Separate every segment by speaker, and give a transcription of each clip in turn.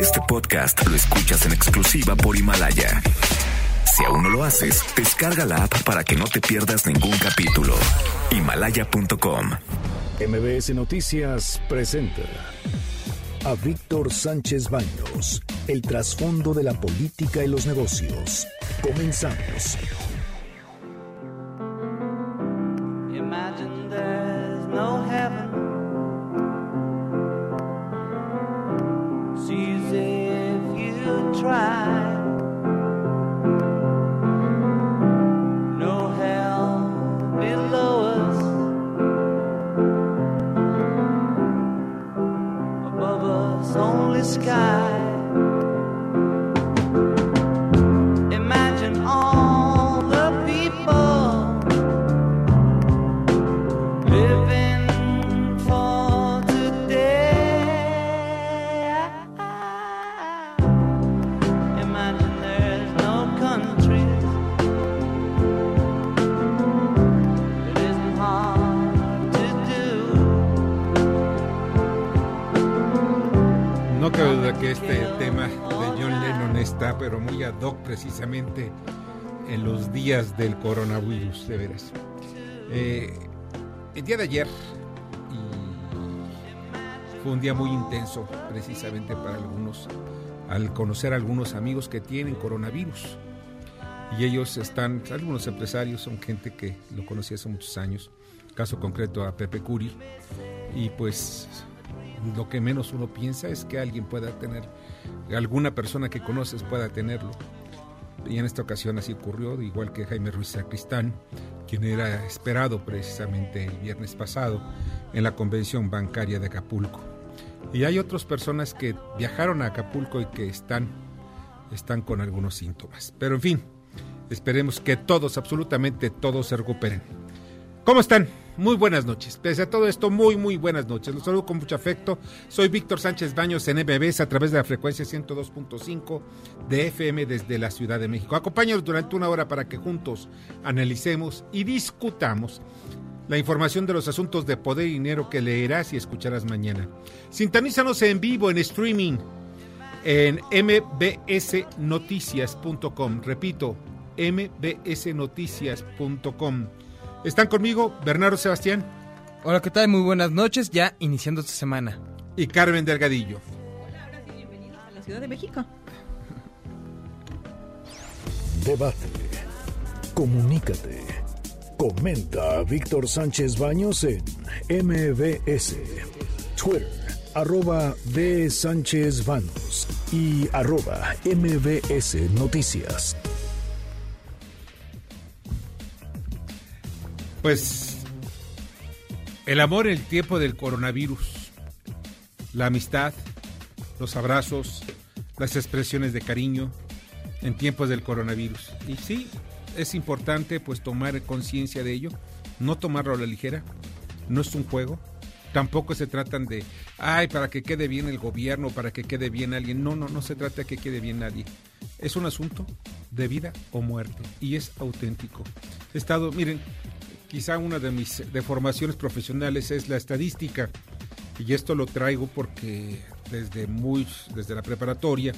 Speaker 1: Este podcast lo escuchas en exclusiva por Himalaya. Si aún no lo haces, descarga la app para que no te pierdas ningún capítulo. Himalaya.com.
Speaker 2: MBS Noticias presenta a Víctor Sánchez Baños, el trasfondo de la política y los negocios. Comenzamos.
Speaker 3: Este tema de John Lennon está, pero muy ad hoc precisamente en los días del coronavirus, de veras. Eh, el día de ayer fue un día muy intenso precisamente para algunos, al conocer a algunos amigos que tienen coronavirus. Y ellos están, algunos empresarios, son gente que lo conocí hace muchos años, caso concreto a Pepe Curi, y pues lo que menos uno piensa es que alguien pueda tener, alguna persona que conoces pueda tenerlo. Y en esta ocasión así ocurrió, igual que Jaime Ruiz Sacristán, quien era esperado precisamente el viernes pasado en la convención bancaria de Acapulco. Y hay otras personas que viajaron a Acapulco y que están, están con algunos síntomas. Pero en fin, esperemos que todos, absolutamente todos se recuperen. ¿Cómo están? Muy buenas noches. Pese a todo esto, muy, muy buenas noches. Los saludo con mucho afecto. Soy Víctor Sánchez Baños en MBS a través de la frecuencia 102.5 de FM desde la Ciudad de México. Acompáñanos durante una hora para que juntos analicemos y discutamos la información de los asuntos de poder y dinero que leerás y escucharás mañana. Sintonízanos en vivo, en streaming, en mbsnoticias.com. Repito, mbsnoticias.com. Están conmigo Bernardo Sebastián
Speaker 4: Hola, ¿qué tal? Muy buenas noches, ya iniciando esta semana.
Speaker 3: y Carmen Delgadillo.
Speaker 5: a la Ciudad de México.
Speaker 2: Debate. Comunícate. Comenta a Víctor Sánchez Baños en MBS. Twitter, arroba B. Sánchez Baños y arroba MBS Noticias.
Speaker 3: Pues el amor en el tiempo del coronavirus, la amistad, los abrazos, las expresiones de cariño en tiempos del coronavirus. Y sí, es importante pues tomar conciencia de ello, no tomarlo a la ligera, no es un juego, tampoco se tratan de, ay, para que quede bien el gobierno, para que quede bien alguien, no, no, no se trata de que quede bien nadie, es un asunto de vida o muerte y es auténtico. Estado, miren, quizá una de mis deformaciones profesionales es la estadística y esto lo traigo porque desde muy desde la preparatoria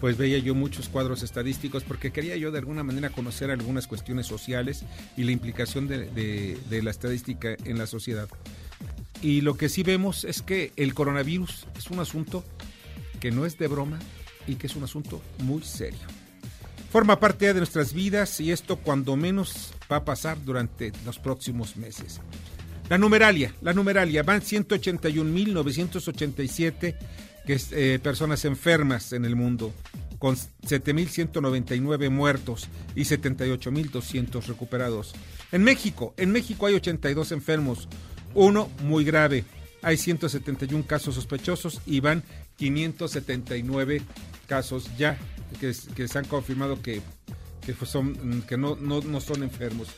Speaker 3: pues veía yo muchos cuadros estadísticos porque quería yo de alguna manera conocer algunas cuestiones sociales y la implicación de, la estadística en la sociedad. Y lo que sí vemos es que el coronavirus es un asunto que no es de broma y que es un asunto muy serio. Forma parte de nuestras vidas y esto cuando menos va a pasar durante los próximos meses. La numeralia, la numeralia, van 181.987 que es, eh, personas enfermas en el mundo, con 7.199 muertos y 78.200 recuperados. En México, en México hay 82 enfermos, uno muy grave. Hay 171 casos sospechosos y van 579 casos ya que, se han confirmado que, que, pues son, que no, no, no son enfermos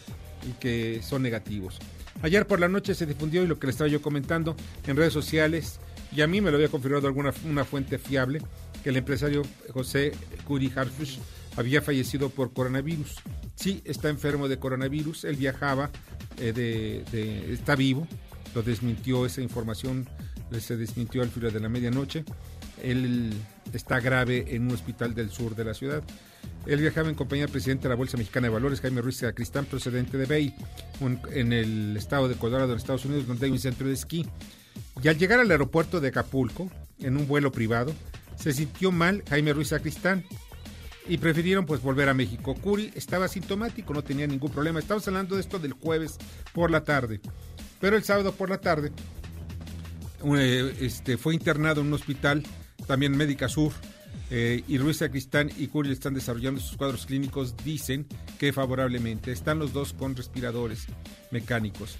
Speaker 3: y que son negativos. Ayer por la noche se difundió y lo que le estaba yo comentando en redes sociales, y a mí me lo había confirmado alguna una fuente fiable, que el empresario José Curi Harfush había fallecido por coronavirus. Sí, está enfermo de coronavirus, él viajaba, eh, está vivo, lo desmintió esa información, se desmintió al filo de la medianoche. Él está grave en un hospital del sur de la ciudad. Él viajaba en compañía del presidente de la Bolsa Mexicana de Valores, Jaime Ruiz Cristán, procedente de Bay, un- en el estado de Colorado, en Estados Unidos, donde hay un centro de esquí. Y al llegar al aeropuerto de Acapulco, en un vuelo privado, se sintió mal Jaime Ruiz Sacristán y prefirieron pues volver a México. Curi estaba sintomático, no tenía ningún problema. Estamos hablando de esto del jueves por la tarde. Pero el sábado por la tarde eh, este, fue internado en un hospital, también Médica Sur, eh, y Ruiz Sacristán y Curi están desarrollando sus cuadros clínicos, dicen que favorablemente. Están los dos con respiradores mecánicos.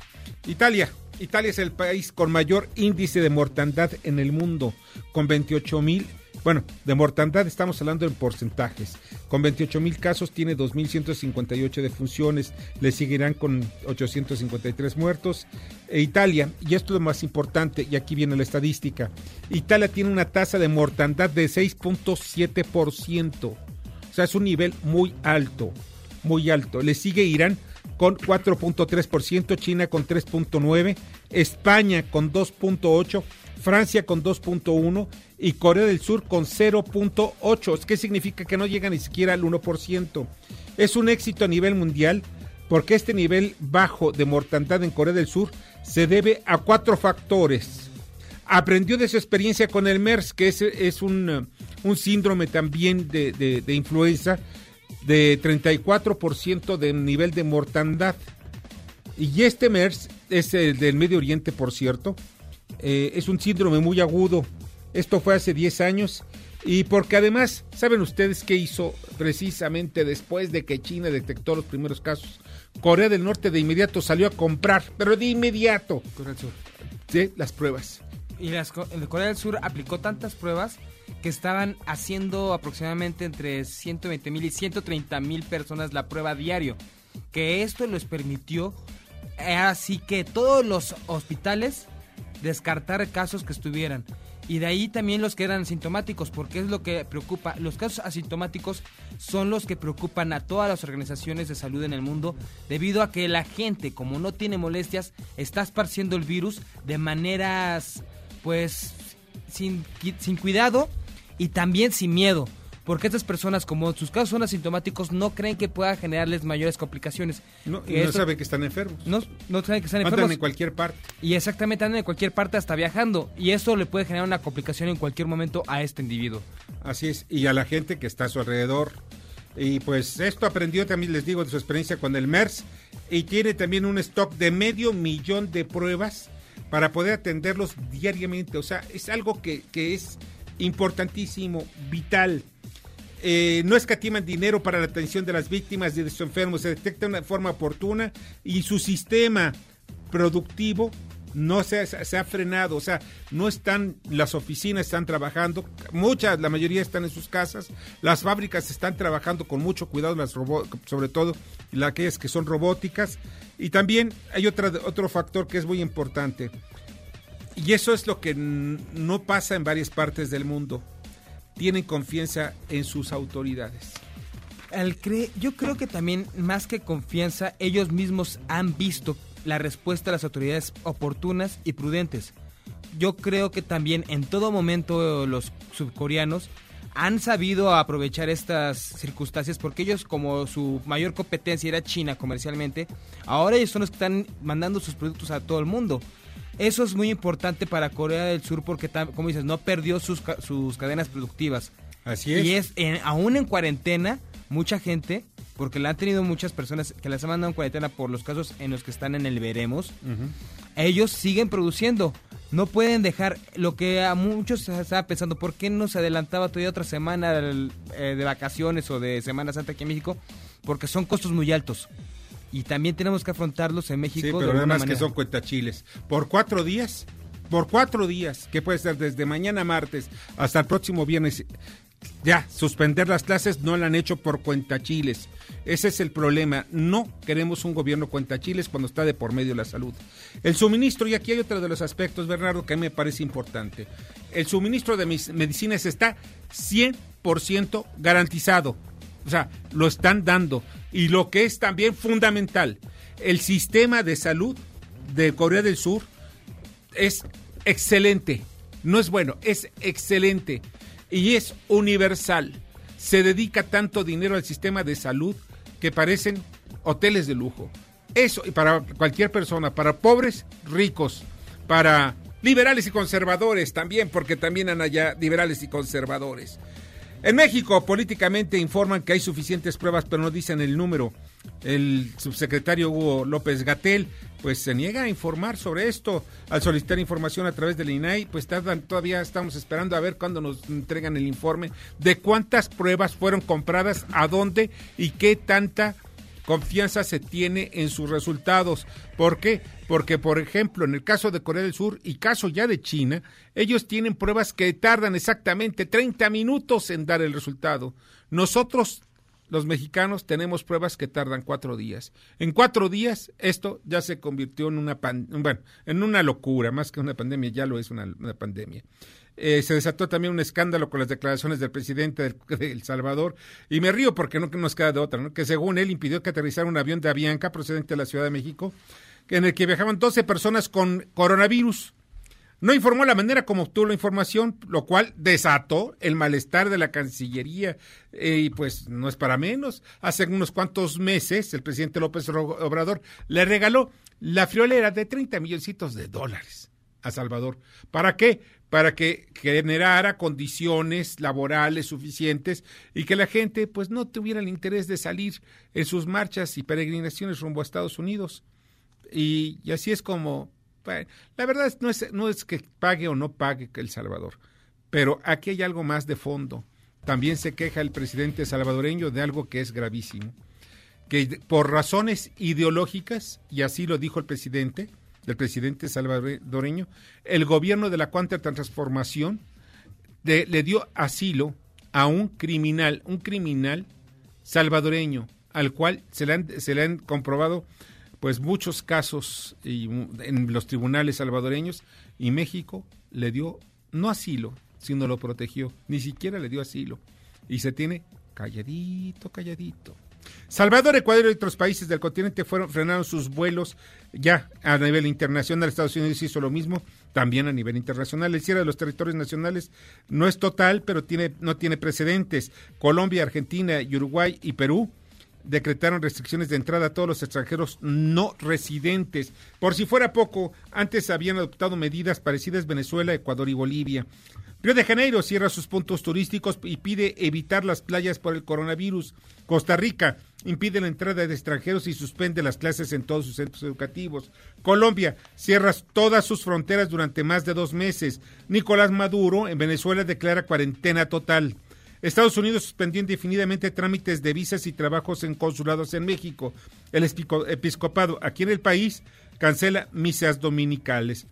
Speaker 3: Italia. Italia es el país con mayor índice de mortandad en el mundo, con 28 mil, bueno, de mortandad estamos hablando en porcentajes. Con 28 mil casos tiene 2.158 defunciones, le seguirán con 853 muertos. E Italia, y esto es lo más importante, y aquí viene la estadística, Italia tiene una tasa de mortandad de 6.7%. O sea, es un nivel muy alto, muy alto. Le sigue Irán con 4.3%, China con 3.9%, España con 2.8%, Francia con 2.1% y Corea del Sur con 0.8%. ¿Qué significa? Que no llega ni siquiera al 1%. Es un éxito a nivel mundial porque este nivel bajo de mortandad en Corea del Sur se debe a cuatro factores. Aprendió de su experiencia con el MERS, que es, un síndrome también de, de, de influenza de 34% de nivel de mortandad. Y este MERS es el del Medio Oriente, por cierto. Eh, es un síndrome muy agudo. Esto fue hace 10 años. Y porque además, ¿saben ustedes qué hizo precisamente después de que China detectó los primeros casos? Corea del Norte de inmediato salió a comprar, pero de inmediato,
Speaker 4: Corea del Sur.
Speaker 3: ¿sí? las pruebas.
Speaker 4: Y las, Corea del Sur aplicó tantas pruebas que estaban haciendo aproximadamente entre 120 mil y 130 mil personas la prueba diario. Que esto les permitió eh, así que todos los hospitales descartar casos que estuvieran. Y de ahí también los que eran asintomáticos, porque es lo que preocupa. Los casos asintomáticos son los que preocupan a todas las organizaciones de salud en el mundo, debido a que la gente, como no tiene molestias, está esparciendo el virus de maneras, pues, sin, sin cuidado y también sin miedo. Porque estas personas, como sus casos son asintomáticos, no creen que pueda generarles mayores complicaciones.
Speaker 3: No, y no saben que están enfermos.
Speaker 4: no, no saben que están
Speaker 3: Andan
Speaker 4: enfermos.
Speaker 3: en cualquier parte.
Speaker 4: Y exactamente andan en cualquier parte hasta viajando. Y esto le puede generar una complicación en cualquier momento a este individuo.
Speaker 3: Así es, y a la gente que está a su alrededor. Y pues esto aprendió también, les digo, de su experiencia con el MERS. Y tiene también un stock de medio millón de pruebas para poder atenderlos diariamente. O sea, es algo que, que es importantísimo, vital. Eh, no escatiman dinero para la atención de las víctimas y de sus enfermos. Se detecta de forma oportuna y su sistema productivo no se, ha- frenado. O sea, no están, las oficinas están trabajando, muchas, la mayoría están en sus casas. Las fábricas están trabajando con mucho cuidado, las sobre todo las aquellas que son robóticas. Y también hay otra, otro factor que es muy importante. Y eso es lo que no pasa en varias partes del mundo. Tienen confianza en sus autoridades.
Speaker 4: Al cre- yo creo que también, más que confianza, ellos mismos han visto la respuesta de las autoridades oportunas y prudentes. Yo creo que también en todo momento los subcoreanos han sabido aprovechar estas circunstancias porque ellos como su mayor competencia era China comercialmente, ahora ellos son los que están mandando sus productos a todo el mundo. Eso es muy importante para Corea del Sur porque, como dices, no perdió sus, sus cadenas productivas.
Speaker 3: Así es.
Speaker 4: Y es, en- aún en cuarentena, mucha gente, porque la han tenido muchas personas que las han mandado en cuarentena por los casos en los que están en el veremos, ellos siguen produciendo. No pueden dejar lo que a muchos se estaba pensando, ¿por qué no se adelantaba todavía otra semana eh, de vacaciones o de Semana Santa aquí en México? Porque son costos muy altos. Y también tenemos que afrontarlos en México
Speaker 3: Sí, pero además que son cuentachiles. Por cuatro días, por cuatro días, que puede ser desde mañana martes hasta el próximo viernes, ya, suspender las clases no lo han hecho por cuentachiles. Ese es el problema. No queremos un gobierno cuentachiles cuando está de por medio la salud. El suministro, y aquí hay otro de los aspectos, Bernardo, que a mí me parece importante. El suministro de mis medicinas está 100% garantizado. O sea, lo están dando. Y lo que es también fundamental, el sistema de salud de Corea del Sur es excelente. No es bueno, es excelente. y es universal. Se dedica tanto dinero al sistema de salud que parecen hoteles de lujo. Eso, y para cualquier persona, para pobres, ricos, para liberales y conservadores también, porque también han allá liberales y conservadores. En México, políticamente informan que hay suficientes pruebas, pero no dicen el número. El subsecretario Hugo López Gatel, pues se niega a informar sobre esto. Al solicitar información a través del INAI, pues todavía estamos esperando a ver cuándo nos entregan el informe de cuántas pruebas fueron compradas, a dónde y qué tanta confianza se tiene en sus resultados. ¿Por qué? Porque, por ejemplo, en el caso de Corea del Sur y caso ya de China, ellos tienen pruebas que tardan exactamente 30 minutos en dar el resultado. Nosotros, los mexicanos, tenemos pruebas que tardan cuatro días. En cuatro días, esto ya se convirtió en una, bueno, en una locura, más que una pandemia, ya lo es una pandemia. Eh, se desató también un escándalo con las declaraciones del presidente de El Salvador. Y me río porque no nos queda de otra, ¿no? que según él impidió que aterrizara un avión de Avianca procedente de la Ciudad de México, en el que viajaban 12 personas con coronavirus. No informó la manera como obtuvo la información, lo cual desató el malestar de la Cancillería. Eh, y pues no es para menos. Hace unos cuantos meses el presidente López Obrador le regaló la friolera de 30 milloncitos de dólares a Salvador. ¿Para qué? Para que generara condiciones laborales suficientes y que la gente pues no tuviera el interés de salir en sus marchas y peregrinaciones rumbo a Estados Unidos. Y, así es como, la verdad no es que pague o no pague El Salvador, pero aquí hay algo más de fondo. También se queja el presidente salvadoreño de algo que es gravísimo, que por razones ideológicas, y así lo dijo el presidente, el presidente salvadoreño, el gobierno de la cuarta transformación le dio asilo a un criminal, un criminal salvadoreño, al cual se le han, se le han comprobado pues muchos casos y, en los tribunales salvadoreños y México le dio no asilo, sino lo protegió, ni siquiera le dio asilo y se tiene calladito, calladito. Salvador, Ecuador y otros países del continente fueron frenaron sus vuelos ya a nivel internacional. Estados Unidos hizo lo mismo, también a nivel internacional. El cierre de los territorios nacionales no es total, pero tiene no tiene precedentes. Colombia, Argentina, Uruguay y Perú decretaron restricciones de entrada a todos los extranjeros no residentes. Por si fuera poco, antes habían adoptado medidas parecidas Venezuela, Ecuador y Bolivia. Río de Janeiro cierra sus puntos turísticos y pide evitar las playas por el coronavirus. Costa Rica impide la entrada de extranjeros y suspende las clases en todos sus centros educativos. Colombia cierra todas sus fronteras durante más de dos meses. Nicolás Maduro en Venezuela declara cuarentena total. Estados Unidos suspendió indefinidamente trámites de visas y trabajos en consulados en México. El episcopado aquí en el país cancela misas dominicales.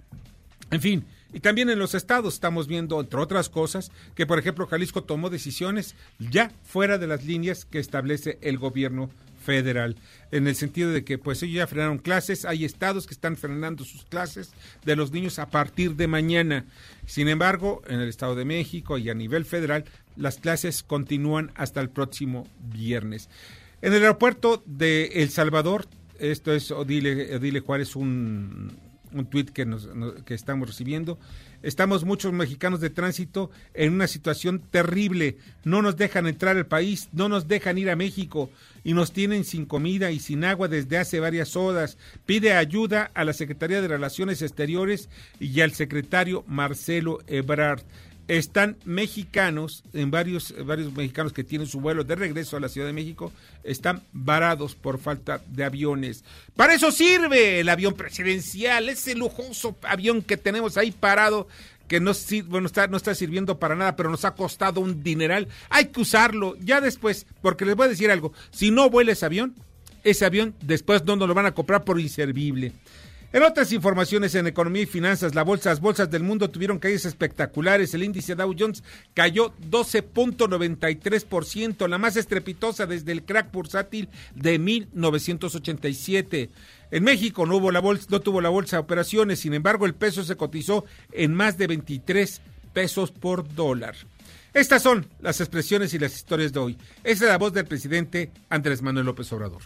Speaker 3: En fin, y también en los estados estamos viendo, entre otras cosas, que por ejemplo Jalisco tomó decisiones ya fuera de las líneas que establece el gobierno federal, en el sentido de que pues ellos ya frenaron clases, hay estados que están frenando sus clases de los niños a partir de mañana. Sin embargo, en el Estado de México y a nivel federal, las clases continúan hasta el próximo viernes. En el aeropuerto de El Salvador, esto es Odile, Odile Juárez, un, un tuit que, nos, que estamos recibiendo. Estamos muchos mexicanos de tránsito en una situación terrible. No nos dejan entrar al país, no nos dejan ir a México y nos tienen sin comida y sin agua desde hace varias horas. Pide ayuda a la Secretaría de Relaciones Exteriores y al secretario Marcelo Ebrard están mexicanos, en varios, varios mexicanos que tienen su vuelo de regreso a la Ciudad de México, están varados por falta de aviones. Para eso sirve el avión presidencial, ese lujoso avión que tenemos ahí parado, que no, bueno, está, no está sirviendo para nada, pero nos ha costado un dineral. Hay que usarlo ya después, porque les voy a decir algo, si no vuela ese avión, ese avión después no nos lo van a comprar por inservible. En otras informaciones en economía y finanzas, las bolsas, bolsas del mundo tuvieron caídas espectaculares. El índice Dow Jones cayó 12.93%, la más estrepitosa desde el crack bursátil de 1987. En México no hubo la bolsa, no tuvo la bolsa de operaciones, sin embargo el peso se cotizó en más de 23 pesos por dólar. Estas son las expresiones y las historias de hoy. Esa es la voz del presidente Andrés Manuel López Obrador.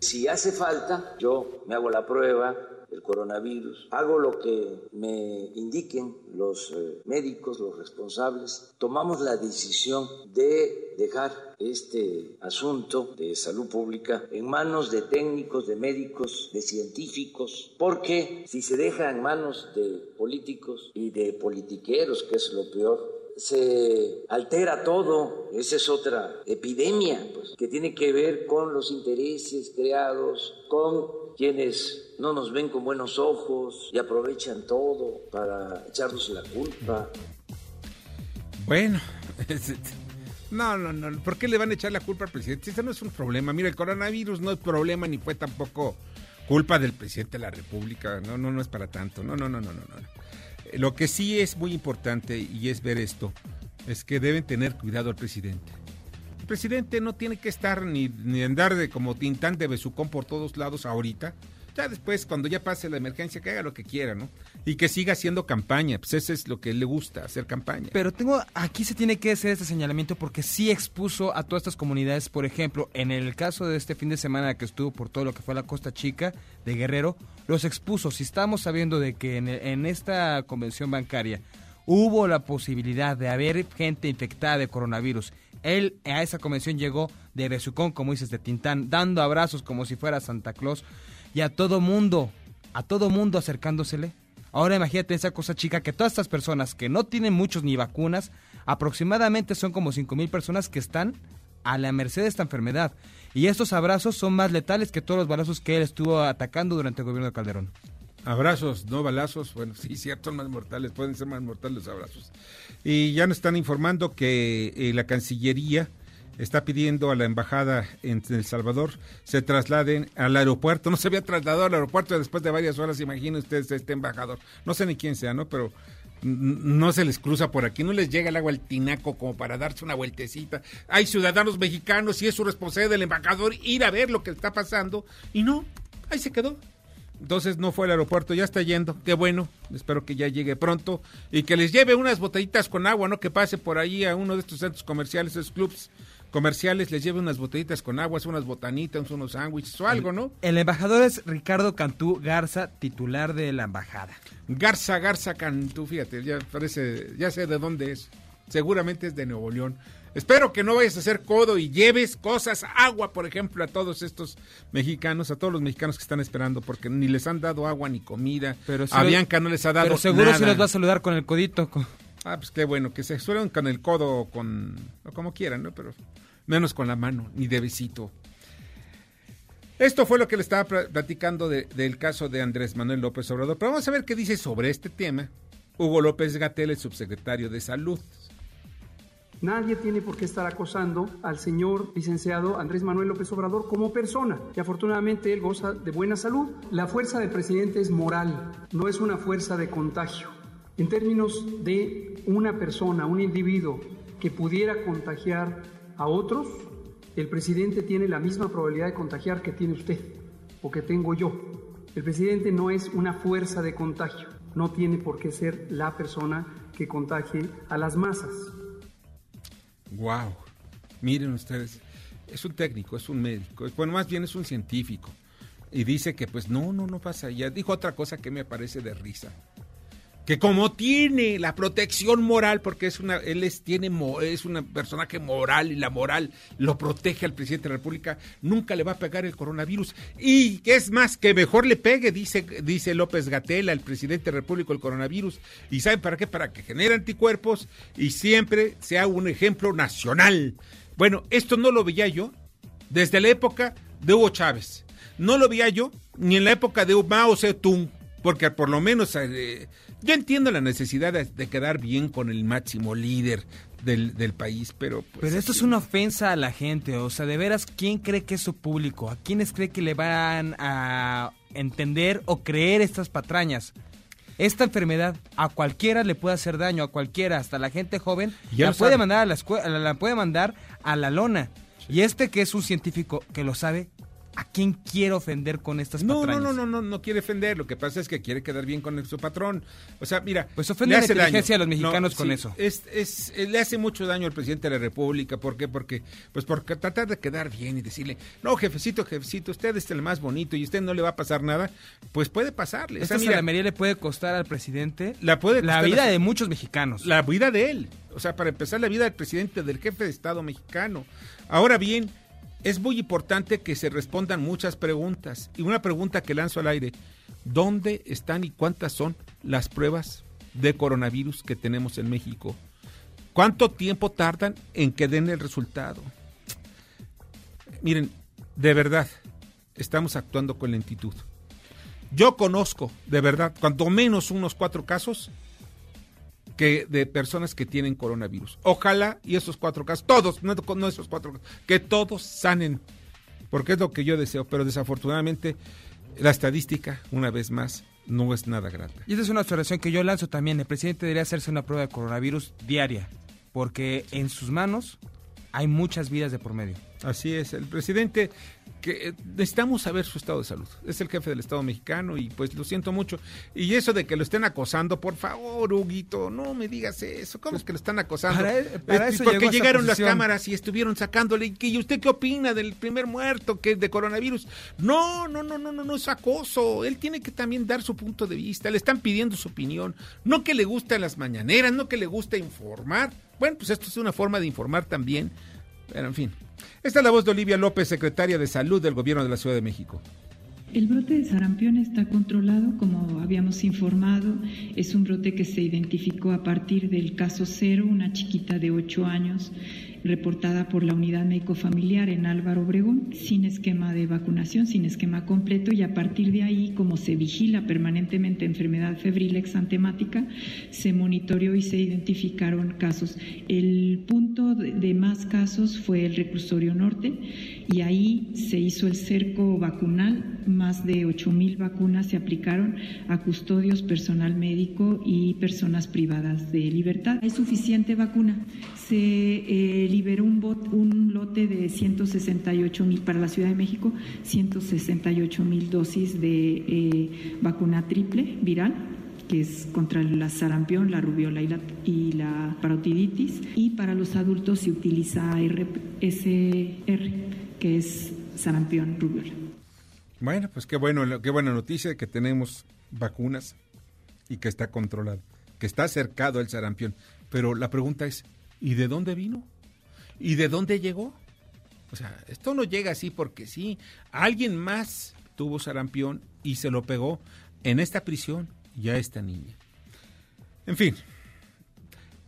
Speaker 6: Si hace falta, yo me hago la prueba, el coronavirus. Hago lo que me indiquen los eh, médicos, los responsables. Tomamos la decisión de dejar este asunto de salud pública en manos de técnicos, de médicos, de científicos, porque si se deja en manos de políticos y de politiqueros, que es lo peor, se altera todo. Esa es otra epidemia pues, que tiene que ver con los intereses creados, con quienes no nos ven con buenos ojos y aprovechan todo para echarnos la culpa.
Speaker 3: Bueno, no, no, no. ¿Por qué le van a echar la culpa al presidente? Este no es un problema. Mira, el coronavirus no es problema ni fue tampoco culpa del presidente de la República. No, no, no es para tanto. No, no, no, no, no. no. Lo que sí es muy importante y es ver esto, es que deben tener cuidado al presidente. El presidente no tiene que estar ni, ni andar de como tintán de besucón por todos lados ahorita. Ya después, cuando ya pase la emergencia, que haga lo que quiera, ¿no? Y que siga haciendo campaña. Pues eso es lo que le gusta, hacer campaña.
Speaker 4: Pero tengo, aquí se tiene que hacer este señalamiento porque sí expuso a todas estas comunidades, por ejemplo, en el caso de este fin de semana que estuvo por todo lo que fue la Costa Chica de Guerrero, los expuso. Si estamos sabiendo de que en, en esta convención bancaria hubo la posibilidad de haber gente infectada de coronavirus, él a esa convención llegó de besucón, como dices, de Tintán, dando abrazos como si fuera Santa Claus y a todo mundo, a todo mundo acercándosele. Ahora imagínate esa cosa chica que todas estas personas que no tienen muchos ni vacunas, aproximadamente son como 5 mil personas que están a la merced de esta enfermedad. Y estos abrazos son más letales que todos los balazos que él estuvo atacando durante el gobierno de Calderón.
Speaker 3: Abrazos, no balazos. Bueno, sí, cierto, son más mortales, pueden ser más mortales los abrazos. Y ya nos están informando que eh, la Cancillería está pidiendo a la embajada en El Salvador se trasladen al aeropuerto. No se había trasladado al aeropuerto después de varias horas, imaginen ustedes este embajador. No sé ni quién sea, ¿no? Pero no se les cruza por aquí, no les llega el agua al tinaco como para darse una vueltecita. Hay ciudadanos mexicanos y es su responsabilidad del embajador ir a ver lo que está pasando y no, ahí se quedó. Entonces no fue al aeropuerto, ya está yendo, qué bueno, espero que ya llegue pronto y que les lleve unas botellitas con agua, ¿no? Que pase por ahí a uno de estos centros comerciales, esos clubs comerciales, les lleve unas botellitas con agua, unas botanitas, unos sándwiches o algo, ¿no?
Speaker 4: El embajador es Ricardo Cantú Garza, titular de la embajada.
Speaker 3: Garza, Garza Cantú, fíjate, ya parece, ya sé de dónde es. Seguramente es de Nuevo León. Espero que no vayas a hacer codo y lleves cosas, agua, por ejemplo, a todos estos mexicanos, a todos los mexicanos que están esperando, porque ni les han dado agua ni comida.
Speaker 4: Pero sí
Speaker 3: a Bianca no les ha dado
Speaker 4: Pero seguro
Speaker 3: nada.
Speaker 4: si los va a saludar con el codito. con-
Speaker 3: Ah, pues qué bueno, que se suelen con el codo o con, o como quieran, ¿no? Pero menos con la mano, ni de besito. Esto fue lo que le estaba pla- platicando de- del caso de Andrés Manuel López Obrador. Pero vamos a ver qué dice sobre este tema Hugo López Gatel, el subsecretario de Salud.
Speaker 7: Nadie tiene por qué estar acosando al señor licenciado Andrés Manuel López Obrador como persona. Y afortunadamente él goza de buena salud. La fuerza del presidente es moral, no es una fuerza de contagio. En términos de una persona, un individuo que pudiera contagiar a otros, el presidente tiene la misma probabilidad de contagiar que tiene usted o que tengo yo. El presidente no es una fuerza de contagio, no tiene por qué ser la persona que contagie a las masas.
Speaker 3: Wow. Miren ustedes, es un técnico, es un médico, bueno, más bien es un científico. Y dice que pues no, no, no pasa ya. Dijo otra cosa que me parece de risa. Que como tiene la protección moral, porque es una, él es, tiene, es un personaje moral y la moral lo protege al presidente de la República, nunca le va a pegar el coronavirus. Y que es más, que mejor le pegue, dice, dice López Gatela, el presidente de la República, el coronavirus. ¿Y saben para qué? Para que genere anticuerpos y siempre sea un ejemplo nacional. Bueno, esto no lo veía yo desde la época de Hugo Chávez. No lo veía yo ni en la época de Mao Zedong, porque por lo menos eh, yo entiendo la necesidad de, de quedar bien con el máximo líder del, del país, pero... pues,
Speaker 4: Pero esto
Speaker 3: así
Speaker 4: es una ofensa a la gente, o sea, de veras, ¿quién cree que es su público? ¿A quiénes cree que le van a entender o creer estas patrañas? Esta enfermedad a cualquiera le puede hacer daño, a cualquiera, hasta la gente joven,
Speaker 3: Ya
Speaker 4: la puede mandar a la escuela, la puede mandar a la lona. Y este que es un científico que lo sabe, a quién quiere ofender con estas
Speaker 3: No, no,
Speaker 4: patrañas.
Speaker 3: no, no, no, no quiere ofender. Lo que pasa es que quiere quedar bien con su patrón. O sea, mira.
Speaker 4: Pues ofende la inteligencia
Speaker 3: daño.
Speaker 4: a los mexicanos con eso.
Speaker 3: Es, es, eh, le hace mucho daño al presidente de la República. ¿Por qué? Porque, pues, por tratar de quedar bien y decirle, no, jefecito, jefecito, usted es el más bonito y usted no le va a pasar nada. Pues puede pasarle. O
Speaker 4: Esta
Speaker 3: sea, mira,
Speaker 4: salamería le puede costar al presidente
Speaker 3: La puede
Speaker 4: la vida
Speaker 3: a
Speaker 4: de muchos mexicanos.
Speaker 3: la vida de él. O sea, para empezar, la vida del presidente, del jefe de Estado mexicano. Ahora bien, es muy importante que se respondan muchas preguntas. Y una pregunta que lanzo al aire, ¿dónde están y cuántas son las pruebas de coronavirus que tenemos en México? ¿Cuánto tiempo tardan en que den el resultado? Miren, de verdad, estamos actuando con lentitud. Yo conozco, de verdad, cuanto menos unos cuatro casos que de personas que tienen coronavirus. Ojalá y esos cuatro casos, todos, no, no esos cuatro casos, que todos sanen, porque es lo que yo deseo, pero desafortunadamente la estadística, una vez más, no es nada grata.
Speaker 4: Y esta es una observación que yo lanzo también. El presidente debería hacerse una prueba de coronavirus diaria, porque en sus manos hay muchas vidas de por medio.
Speaker 3: Así es, el presidente que eh, necesitamos saber su estado de salud. Es el jefe del Estado mexicano y pues lo siento mucho. Y eso de que lo estén acosando, por favor, Huguito, no me digas eso. ¿Cómo es que lo están acosando?
Speaker 4: Para- para
Speaker 3: Es-
Speaker 4: eso
Speaker 3: porque llegaron las cámaras y estuvieron sacándole. ¿Y usted qué opina del primer muerto que es de coronavirus? No, no, no, no, no, no es acoso. Él tiene que también dar su punto de vista. Le están pidiendo su opinión. No que le gusten las mañaneras, no que le guste informar. Bueno, pues esto es una forma de informar también. Pero en fin. Esta es la voz de Olivia López, secretaria de Salud del Gobierno de la Ciudad de México.
Speaker 8: El brote de sarampión está controlado, como habíamos informado. Es un brote que se identificó a partir del caso cero, una chiquita de 8 años reportada por la unidad médico-familiar en Álvaro Obregón, sin esquema de vacunación, sin esquema completo, y a partir de ahí, como se vigila permanentemente enfermedad febril exantemática, se monitoreó y se identificaron casos. El punto de, más casos fue el reclusorio norte, y ahí se hizo el cerco vacunal, más de 8 mil vacunas se aplicaron a custodios, personal médico y personas privadas de libertad. Hay suficiente vacuna. Se eh, liberó un, lote de 168 mil para la Ciudad de México, 168 mil dosis de eh, vacuna triple viral que es contra la sarampión, la rubiola y la, parotiditis. Y para los adultos se utiliza RSR, que es sarampión, rubiola.
Speaker 3: Bueno, pues qué bueno, qué buena noticia que tenemos vacunas y que está controlado, que está cercado el sarampión. Pero la pregunta es, ¿y de dónde vino? ¿Y de dónde llegó? O sea, esto no llega así porque sí. Alguien más tuvo sarampión y se lo pegó en esta prisión y a esta niña. En fin,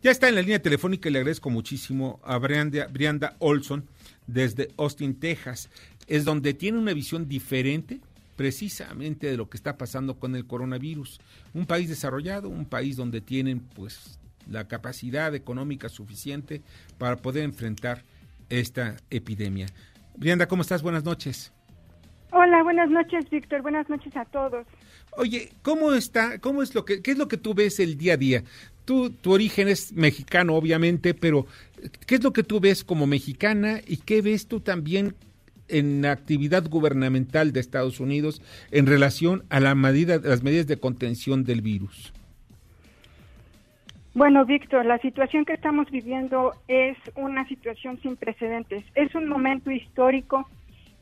Speaker 3: ya está en la línea telefónica y le agradezco muchísimo a Brianda, Brianda Olson desde Austin, Texas. Es donde tiene una visión diferente precisamente de lo que está pasando con el coronavirus. Un país desarrollado, un país donde tienen pues la capacidad económica suficiente para poder enfrentar esta epidemia. Brianda, ¿cómo estás? Buenas noches.
Speaker 9: Hola, buenas noches, Víctor. Buenas noches a todos.
Speaker 3: Oye, ¿cómo está? ¿Cómo es lo que qué es lo que tú ves el día a día? Tú tu origen es mexicano obviamente, pero ¿qué es lo que tú ves como mexicana y qué ves tú también en la actividad gubernamental de Estados Unidos en relación a la medida, las medidas de contención del virus?
Speaker 9: Bueno, Víctor, la situación que estamos viviendo es una situación sin precedentes. Es un momento histórico.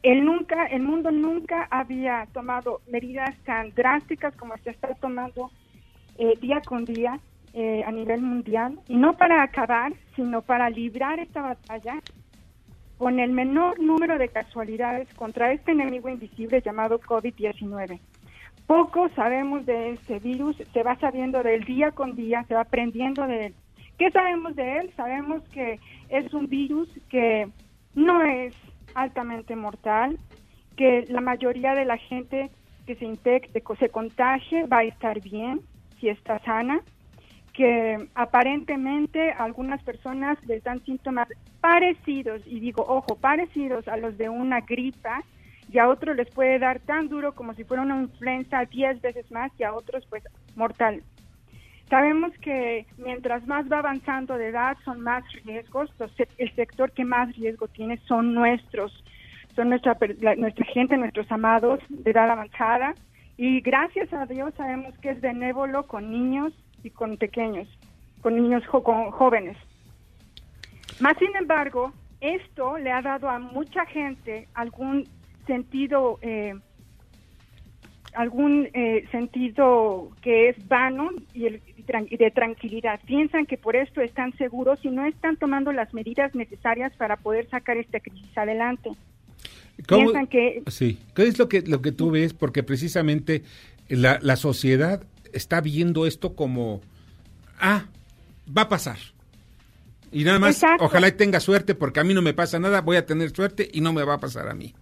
Speaker 9: El nunca, el mundo nunca había tomado medidas tan drásticas como se está tomando eh, día con día eh, a nivel mundial, y no para acabar, sino para librar esta batalla con el menor número de casualidades contra este enemigo invisible llamado COVID-19. Poco sabemos de este virus, se va sabiendo del día con día, se va aprendiendo de él. ¿Qué sabemos de él? Sabemos que es un virus que no es altamente mortal, que la mayoría de la gente que se infecte, se contagie, va a estar bien, si está sana, que aparentemente algunas personas les dan síntomas parecidos, y digo, ojo, parecidos a los de una gripa, y a otros les puede dar tan duro como si fuera una influenza 10 veces más y a otros pues mortal. Sabemos que mientras más va avanzando de edad son más riesgos, el sector que más riesgo tiene son nuestros son nuestra, nuestra gente, nuestros amados de edad avanzada y gracias a Dios sabemos que es benévolo con niños y con pequeños, con niños jo- con jóvenes. Más sin embargo, esto le ha dado a mucha gente algún sentido, eh, algún eh, sentido que es vano y, el- y de tranquilidad. Piensan que por esto están seguros y no están tomando las medidas necesarias para poder sacar esta crisis adelante.
Speaker 3: ¿Cómo-
Speaker 9: Piensan que
Speaker 3: Sí, ¿qué es lo que, lo que tú ves? Porque precisamente la, la sociedad está viendo esto como, ah, va a pasar. Y nada más,
Speaker 9: Exacto.
Speaker 3: ojalá tenga suerte, porque a mí no me pasa nada, voy a tener suerte y no me va a pasar a mí.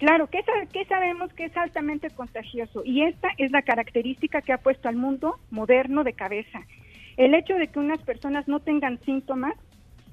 Speaker 9: Claro, que, sa- que sabemos que es altamente contagioso y esta es la característica que ha puesto al mundo moderno de cabeza. El hecho de que unas personas no tengan síntomas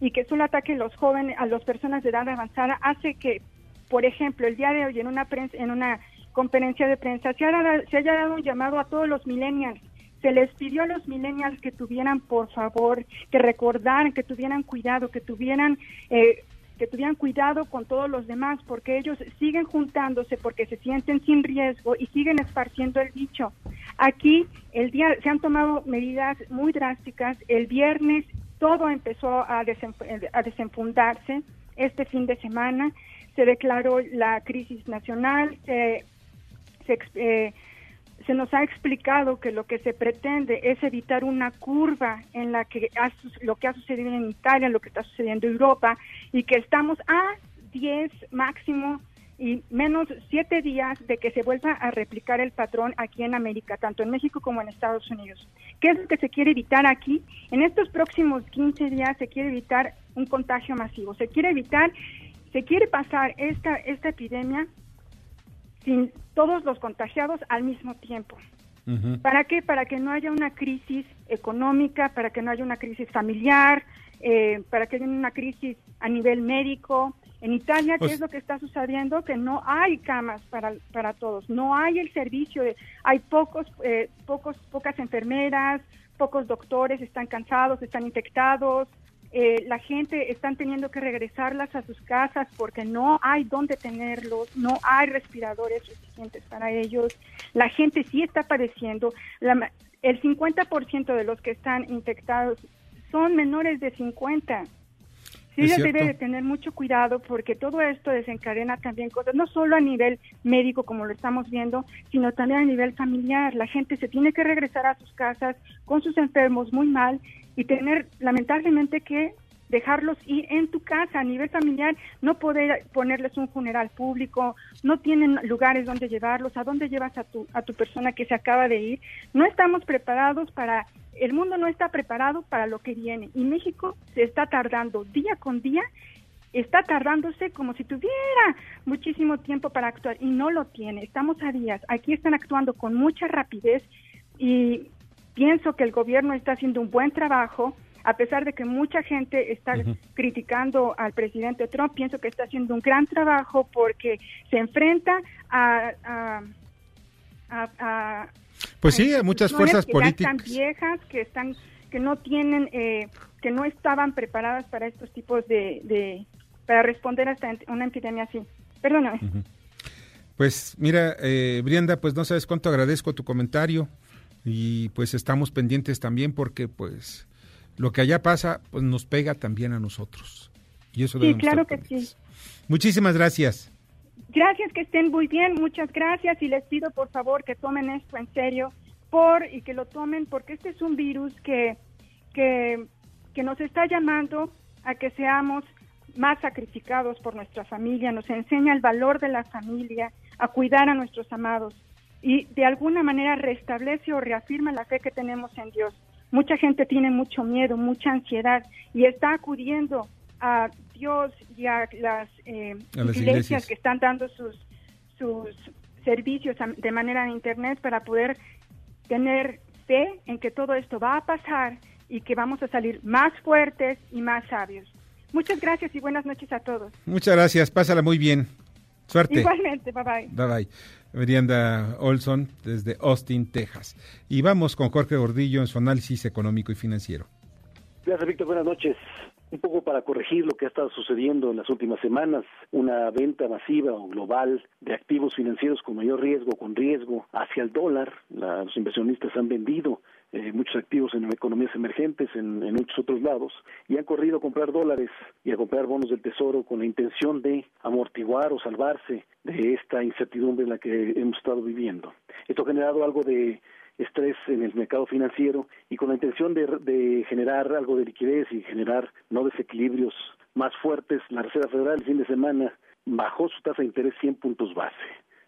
Speaker 9: y que solo ataquen los jóvenes a las personas de edad avanzada hace que, por ejemplo, el día de hoy en una prensa, en una conferencia de prensa se, haya- se haya dado un llamado a todos los millennials. Se les pidió a los millennials que tuvieran, por favor, que recordaran, que tuvieran cuidado, que tuvieran eh, que tuvieran cuidado con todos los demás, porque ellos siguen juntándose, porque se sienten sin riesgo y siguen esparciendo el bicho. Aquí el día se han tomado medidas muy drásticas. El viernes todo empezó a, desenf- a desenfundarse. Este fin de semana se declaró la crisis nacional, se, se ex- eh, se nos ha explicado que lo que se pretende es evitar una curva en la que ha lo que ha sucedido en Italia, lo que está sucediendo en Europa y que estamos a 10 máximo y menos 7 días de que se vuelva a replicar el patrón aquí en América, tanto en México como en Estados Unidos. ¿Qué es lo que se quiere evitar aquí? En estos próximos 15 días se quiere evitar un contagio masivo, se quiere evitar, se quiere pasar esta, esta epidemia sin todos los contagiados al mismo tiempo. ¿Para qué? Para que no haya una crisis económica, para que no haya una crisis familiar, eh, para que haya una crisis a nivel médico. En Italia, ¿qué
Speaker 10: Pues-
Speaker 9: es lo que está sucediendo? Que no hay camas para, para todos, no hay el servicio, de, hay pocos, eh, pocos, pocas enfermeras, pocos doctores, están cansados, están infectados, eh, la gente están teniendo que regresarlas a sus casas porque no hay dónde tenerlos, no hay respiradores suficientes para ellos. La gente sí está padeciendo. La el 50% de los que están infectados son menores de 50. Sí se debe de tener mucho cuidado porque todo esto desencadena también cosas, no solo a nivel médico como lo estamos viendo, sino también a nivel familiar. La gente se tiene que regresar a sus casas con sus enfermos muy mal y tener lamentablemente que dejarlos ir en tu casa a nivel familiar, no poder ponerles un funeral público, no tienen lugares donde llevarlos, a dónde llevas a tu a tu persona que se acaba de ir. No estamos preparados para el mundo no está preparado para lo que viene y México se está tardando día con día está tardándose como si tuviera muchísimo tiempo para actuar y no lo tiene. Estamos a días. Aquí están actuando con mucha rapidez y pienso que el gobierno está haciendo un buen trabajo. A pesar de que mucha gente está criticando al presidente Trump, pienso que está haciendo un gran trabajo porque se enfrenta a, a, a- a-
Speaker 3: Pues sí, hay muchas fuerzas
Speaker 9: que ya
Speaker 3: políticas.
Speaker 9: están viejas, que están, que no tienen, eh, que no estaban preparadas para estos tipos de, de para responder a esta ent- una epidemia así. Perdóname.
Speaker 3: Pues mira, eh, Brianda, pues no sabes cuánto agradezco tu comentario y pues estamos pendientes también porque pues lo que allá pasa pues nos pega también a nosotros. Y eso
Speaker 9: Sí, claro que sí.
Speaker 3: Muchísimas gracias.
Speaker 9: Gracias, que estén muy bien, muchas gracias y les pido por favor que tomen esto en serio por y que lo tomen porque este es un virus que, que, que nos está llamando a que seamos más sacrificados por nuestra familia, nos enseña el valor de la familia, a cuidar a nuestros amados y de alguna manera restablece o reafirma la fe que tenemos en Dios. Mucha gente tiene mucho miedo, mucha ansiedad y está acudiendo a Dios y a las, eh,
Speaker 3: A las
Speaker 9: iglesias,
Speaker 3: iglesias.
Speaker 9: que están dando sus, sus servicios de manera de Internet para poder tener fe en que todo esto va a pasar y que vamos a salir más fuertes y más sabios. Muchas gracias y buenas noches a todos.
Speaker 3: Muchas gracias, pásala muy bien. Suerte.
Speaker 9: Igualmente, bye bye.
Speaker 3: Bye bye. Brianda Olson desde Austin, Texas. Y vamos con Jorge Gordillo en su análisis económico y financiero.
Speaker 11: Gracias, Víctor. Buenas noches.
Speaker 10: un poco para corregir lo que ha estado sucediendo en las últimas semanas, una venta masiva o global de activos financieros con mayor riesgo, con riesgo hacia el dólar. La- los inversionistas han vendido eh, muchos activos en economías emergentes, en, muchos otros lados, y han corrido a comprar dólares y a comprar bonos del Tesoro con la intención de amortiguar o salvarse de esta incertidumbre en la que hemos estado viviendo. Esto ha generado algo de estrés en el mercado financiero y con la intención de, de generar algo de liquidez y generar no desequilibrios más fuertes, la Reserva Federal el fin de semana bajó su tasa de interés 100 puntos base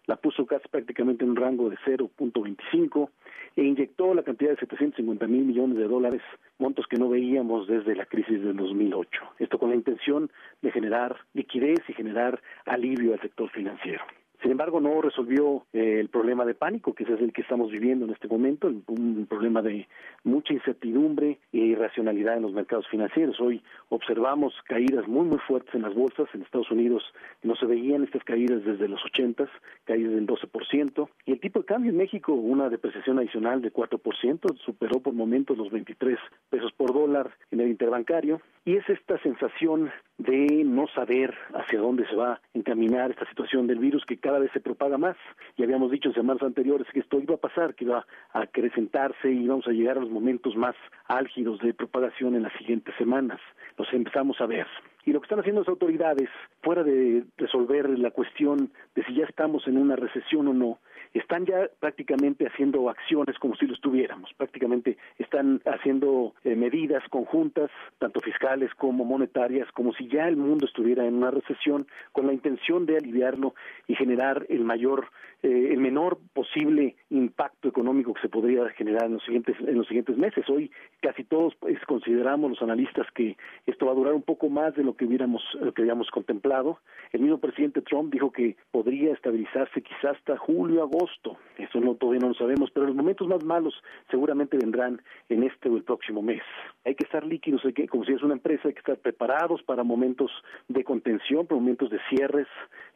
Speaker 10: la puso casi prácticamente en un rango de 0.25 e inyectó la cantidad de 750 mil millones de dólares, montos que no veíamos desde la crisis del 2008. Esto con la intención de generar liquidez y generar alivio al sector financiero. Sin embargo, no resolvió eh, el problema de pánico, que es el que estamos viviendo en este momento, un problema de mucha incertidumbre e irracionalidad en los mercados financieros. Hoy observamos caídas muy, muy fuertes en las bolsas en Estados Unidos. No se veían estas caídas desde los 80, caídas del 12%. Y el tipo de cambio en México, una depreciación adicional de 4%, superó por momentos los 23 pesos por dólar en el interbancario. Y es esta sensación de no saber hacia dónde se va a encaminar esta situación del virus que cada vez se propaga más. Y habíamos dicho en semanas anteriores que esto iba a pasar, que iba a acrecentarse y íbamos a llegar a los momentos más álgidos de propagación en las siguientes semanas. Nos empezamos a ver. Y lo que están haciendo las autoridades, fuera de resolver la cuestión de si ya estamos en una recesión o no, están ya prácticamente haciendo acciones como si lo estuviéramos. Prácticamente están haciendo eh, medidas conjuntas, tanto fiscales como monetarias, como si ya el mundo estuviera en una recesión, con la intención de aliviarlo y generar el mayor, eh, el menor posible impacto económico que se podría generar en los siguientes en los siguientes meses. Hoy casi todos pues, consideramos los analistas que esto va a durar un poco más de lo que hubiéramos lo que habíamos contemplado. El mismo presidente Trump dijo que podría estabilizarse quizás hasta julio agosto. Eso no todavía no lo sabemos, pero los momentos más malos seguramente vendrán en este o el próximo mes. Hay que estar líquidos, hay que, como si es una empresa, hay que estar preparados para momentos de contención, para momentos de cierres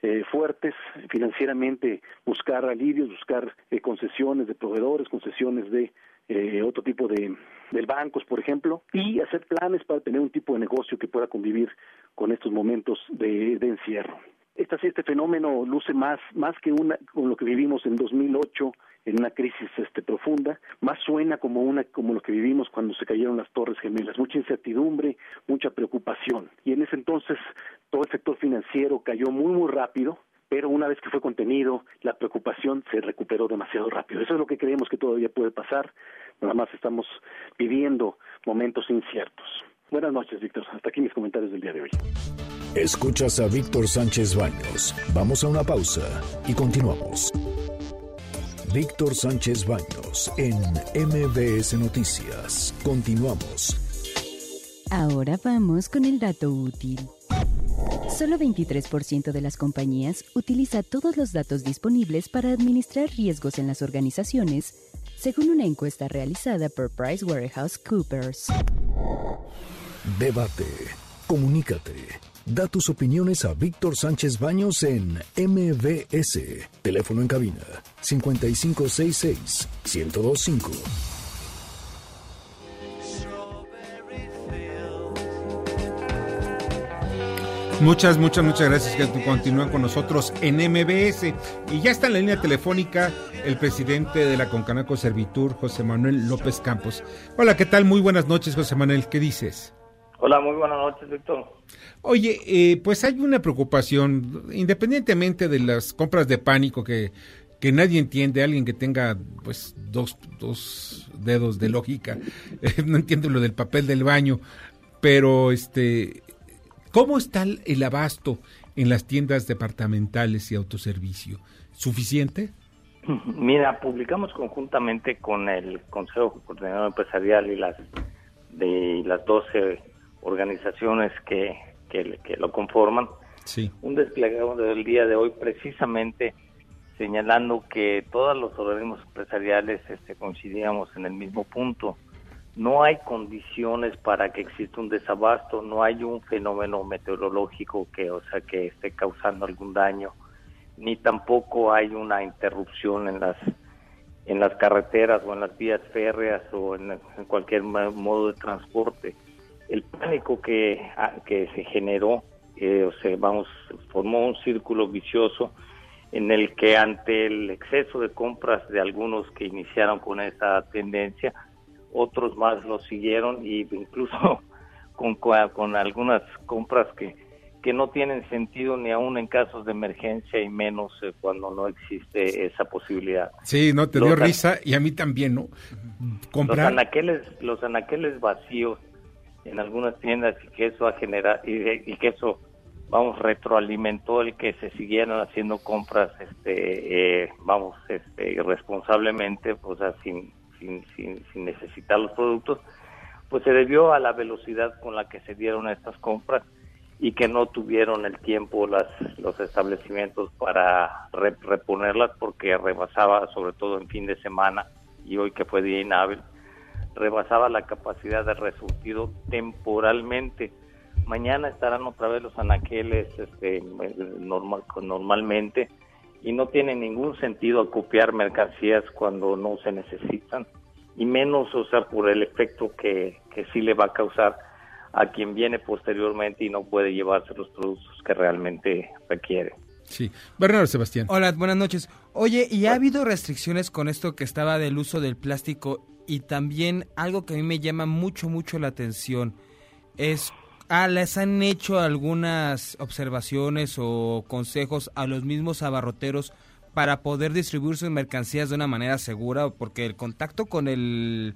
Speaker 10: eh, fuertes, financieramente buscar alivios, buscar eh, concesiones de proveedores, concesiones de eh, otro tipo de, de bancos, por ejemplo, y hacer planes para tener un tipo de negocio que pueda convivir con estos momentos de, de encierro. Esta, este fenómeno luce más, más que una, con lo que vivimos en 2008, en una crisis este, profunda, más suena como, una, como lo que vivimos cuando se cayeron las Torres Gemelas, mucha incertidumbre, mucha preocupación. Y en ese entonces todo el sector financiero cayó muy, muy rápido, pero una vez que fue contenido, la preocupación se recuperó demasiado rápido. Eso es lo que creemos que todavía puede pasar, nada más estamos viviendo momentos inciertos. Buenas noches, Víctor. Hasta aquí mis comentarios del día de hoy.
Speaker 2: Escuchas a Víctor Sánchez Baños. Vamos a una pausa y continuamos. Víctor Sánchez Baños en MBS Noticias. Continuamos.
Speaker 11: Ahora vamos con el dato útil. Solo 23% de las compañías utiliza todos los datos disponibles para administrar riesgos en las organizaciones, según una encuesta realizada por PricewaterhouseCoopers.
Speaker 2: Debate. Comunícate. Da tus opiniones a Víctor Sánchez Baños en MBS. Teléfono en cabina 5566 1025.
Speaker 3: Muchas, muchas, muchas gracias que continúan con nosotros en MBS. Y ya está en la línea telefónica el presidente de la Concanaco Servitur, José Manuel López Campos. Hola, ¿qué tal? Muy buenas noches, José Manuel. ¿Qué dices?
Speaker 12: Hola, muy buenas noches, Víctor.
Speaker 3: Oye, eh, pues hay una preocupación, independientemente de las compras de pánico que, que nadie entiende, alguien que tenga pues dos, dos dedos de lógica, eh, no entiende lo del papel del baño, pero este, ¿cómo está el, abasto en las tiendas departamentales y autoservicio? ¿Suficiente?
Speaker 12: Mira, publicamos conjuntamente con el Consejo Coordinador Empresarial y las de las 12 organizaciones que, que, que lo conforman,
Speaker 3: Sí.
Speaker 12: un desplegado del día de hoy precisamente señalando que todos los organismos empresariales este, coincidíamos en el mismo punto. No hay condiciones para que exista un desabasto, no hay un fenómeno meteorológico que, o sea, que esté causando algún daño, ni tampoco hay una interrupción en las en las carreteras o en las vías férreas o en, en cualquier modo de transporte. El pánico que, ah, que se generó, eh, o sea, vamos, formó un círculo vicioso en el que ante el exceso de compras de algunos que iniciaron con esa tendencia, otros más lo siguieron y incluso con, con algunas compras que, que no tienen sentido ni aún en casos de emergencia y menos eh, cuando no existe esa posibilidad.
Speaker 3: Sí, no te dio risa y a mí también, ¿no?
Speaker 12: Comprar los anaqueles, los anaqueles vacíos en algunas tiendas y que eso ha generado y, que eso vamos retroalimentó el que se siguieran haciendo compras este eh, vamos este irresponsablemente o sea sin, sin, sin, sin necesitar los productos pues se debió a la velocidad con la que se dieron estas compras y que no tuvieron el tiempo las, los establecimientos para reponerlas porque rebasaba, sobre todo en fin de semana y hoy que fue día inhábil, rebasaba la capacidad de resurtido temporalmente. Mañana estarán otra vez los anaqueles este, normal, normalmente y no tiene ningún sentido acopiar mercancías cuando no se necesitan y menos, o sea, por el efecto que, que sí le va a causar a quien viene posteriormente y no puede llevarse los productos que realmente requiere.
Speaker 3: Sí. Bernardo Sebastián.
Speaker 4: Hola, buenas noches. Oye, ¿y ha habido restricciones con esto que estaba del uso del plástico? Y también algo que a mí me llama mucho, mucho la atención es, ah, les han hecho algunas observaciones o consejos a los mismos abarroteros para poder distribuir sus mercancías de una manera segura, porque el contacto con el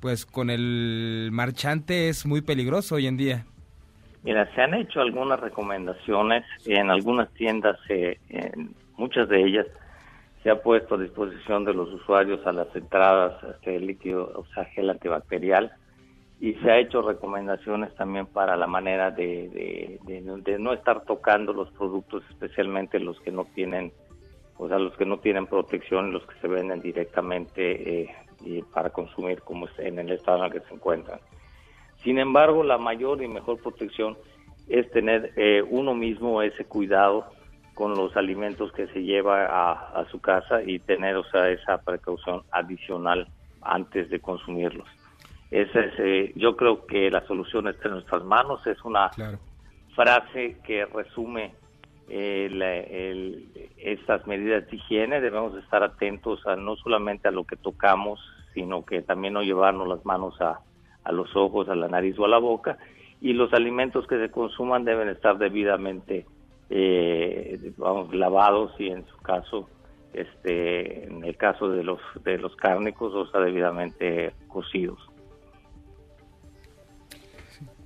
Speaker 4: pues con el marchante es muy peligroso hoy en día.
Speaker 12: Mira, se han hecho algunas recomendaciones en algunas tiendas, eh, en muchas de ellas se ha puesto a disposición de los usuarios a las entradas este líquido, o sea, gel antibacterial, y se ha hecho recomendaciones también para la manera de, de, no estar tocando los productos, especialmente los que no tienen, o sea, los que no tienen protección, los que se venden directamente eh, para consumir como en el estado en el que se encuentran. Sin embargo, la mayor y mejor protección es tener eh, uno mismo ese cuidado con los alimentos que se lleva a, su casa y tener o sea, esa precaución adicional antes de consumirlos. Esa es, eh, yo creo que la solución está en nuestras manos. Es una frase que resume el, estas medidas de higiene debemos estar atentos a no solamente a lo que tocamos, sino que también no llevarnos las manos a, a los ojos, a la nariz o a la boca. Y los alimentos que se consuman deben estar debidamente eh, vamos, lavados y en su caso, este, en el caso de los de los cárnicos, o sea, debidamente cocidos.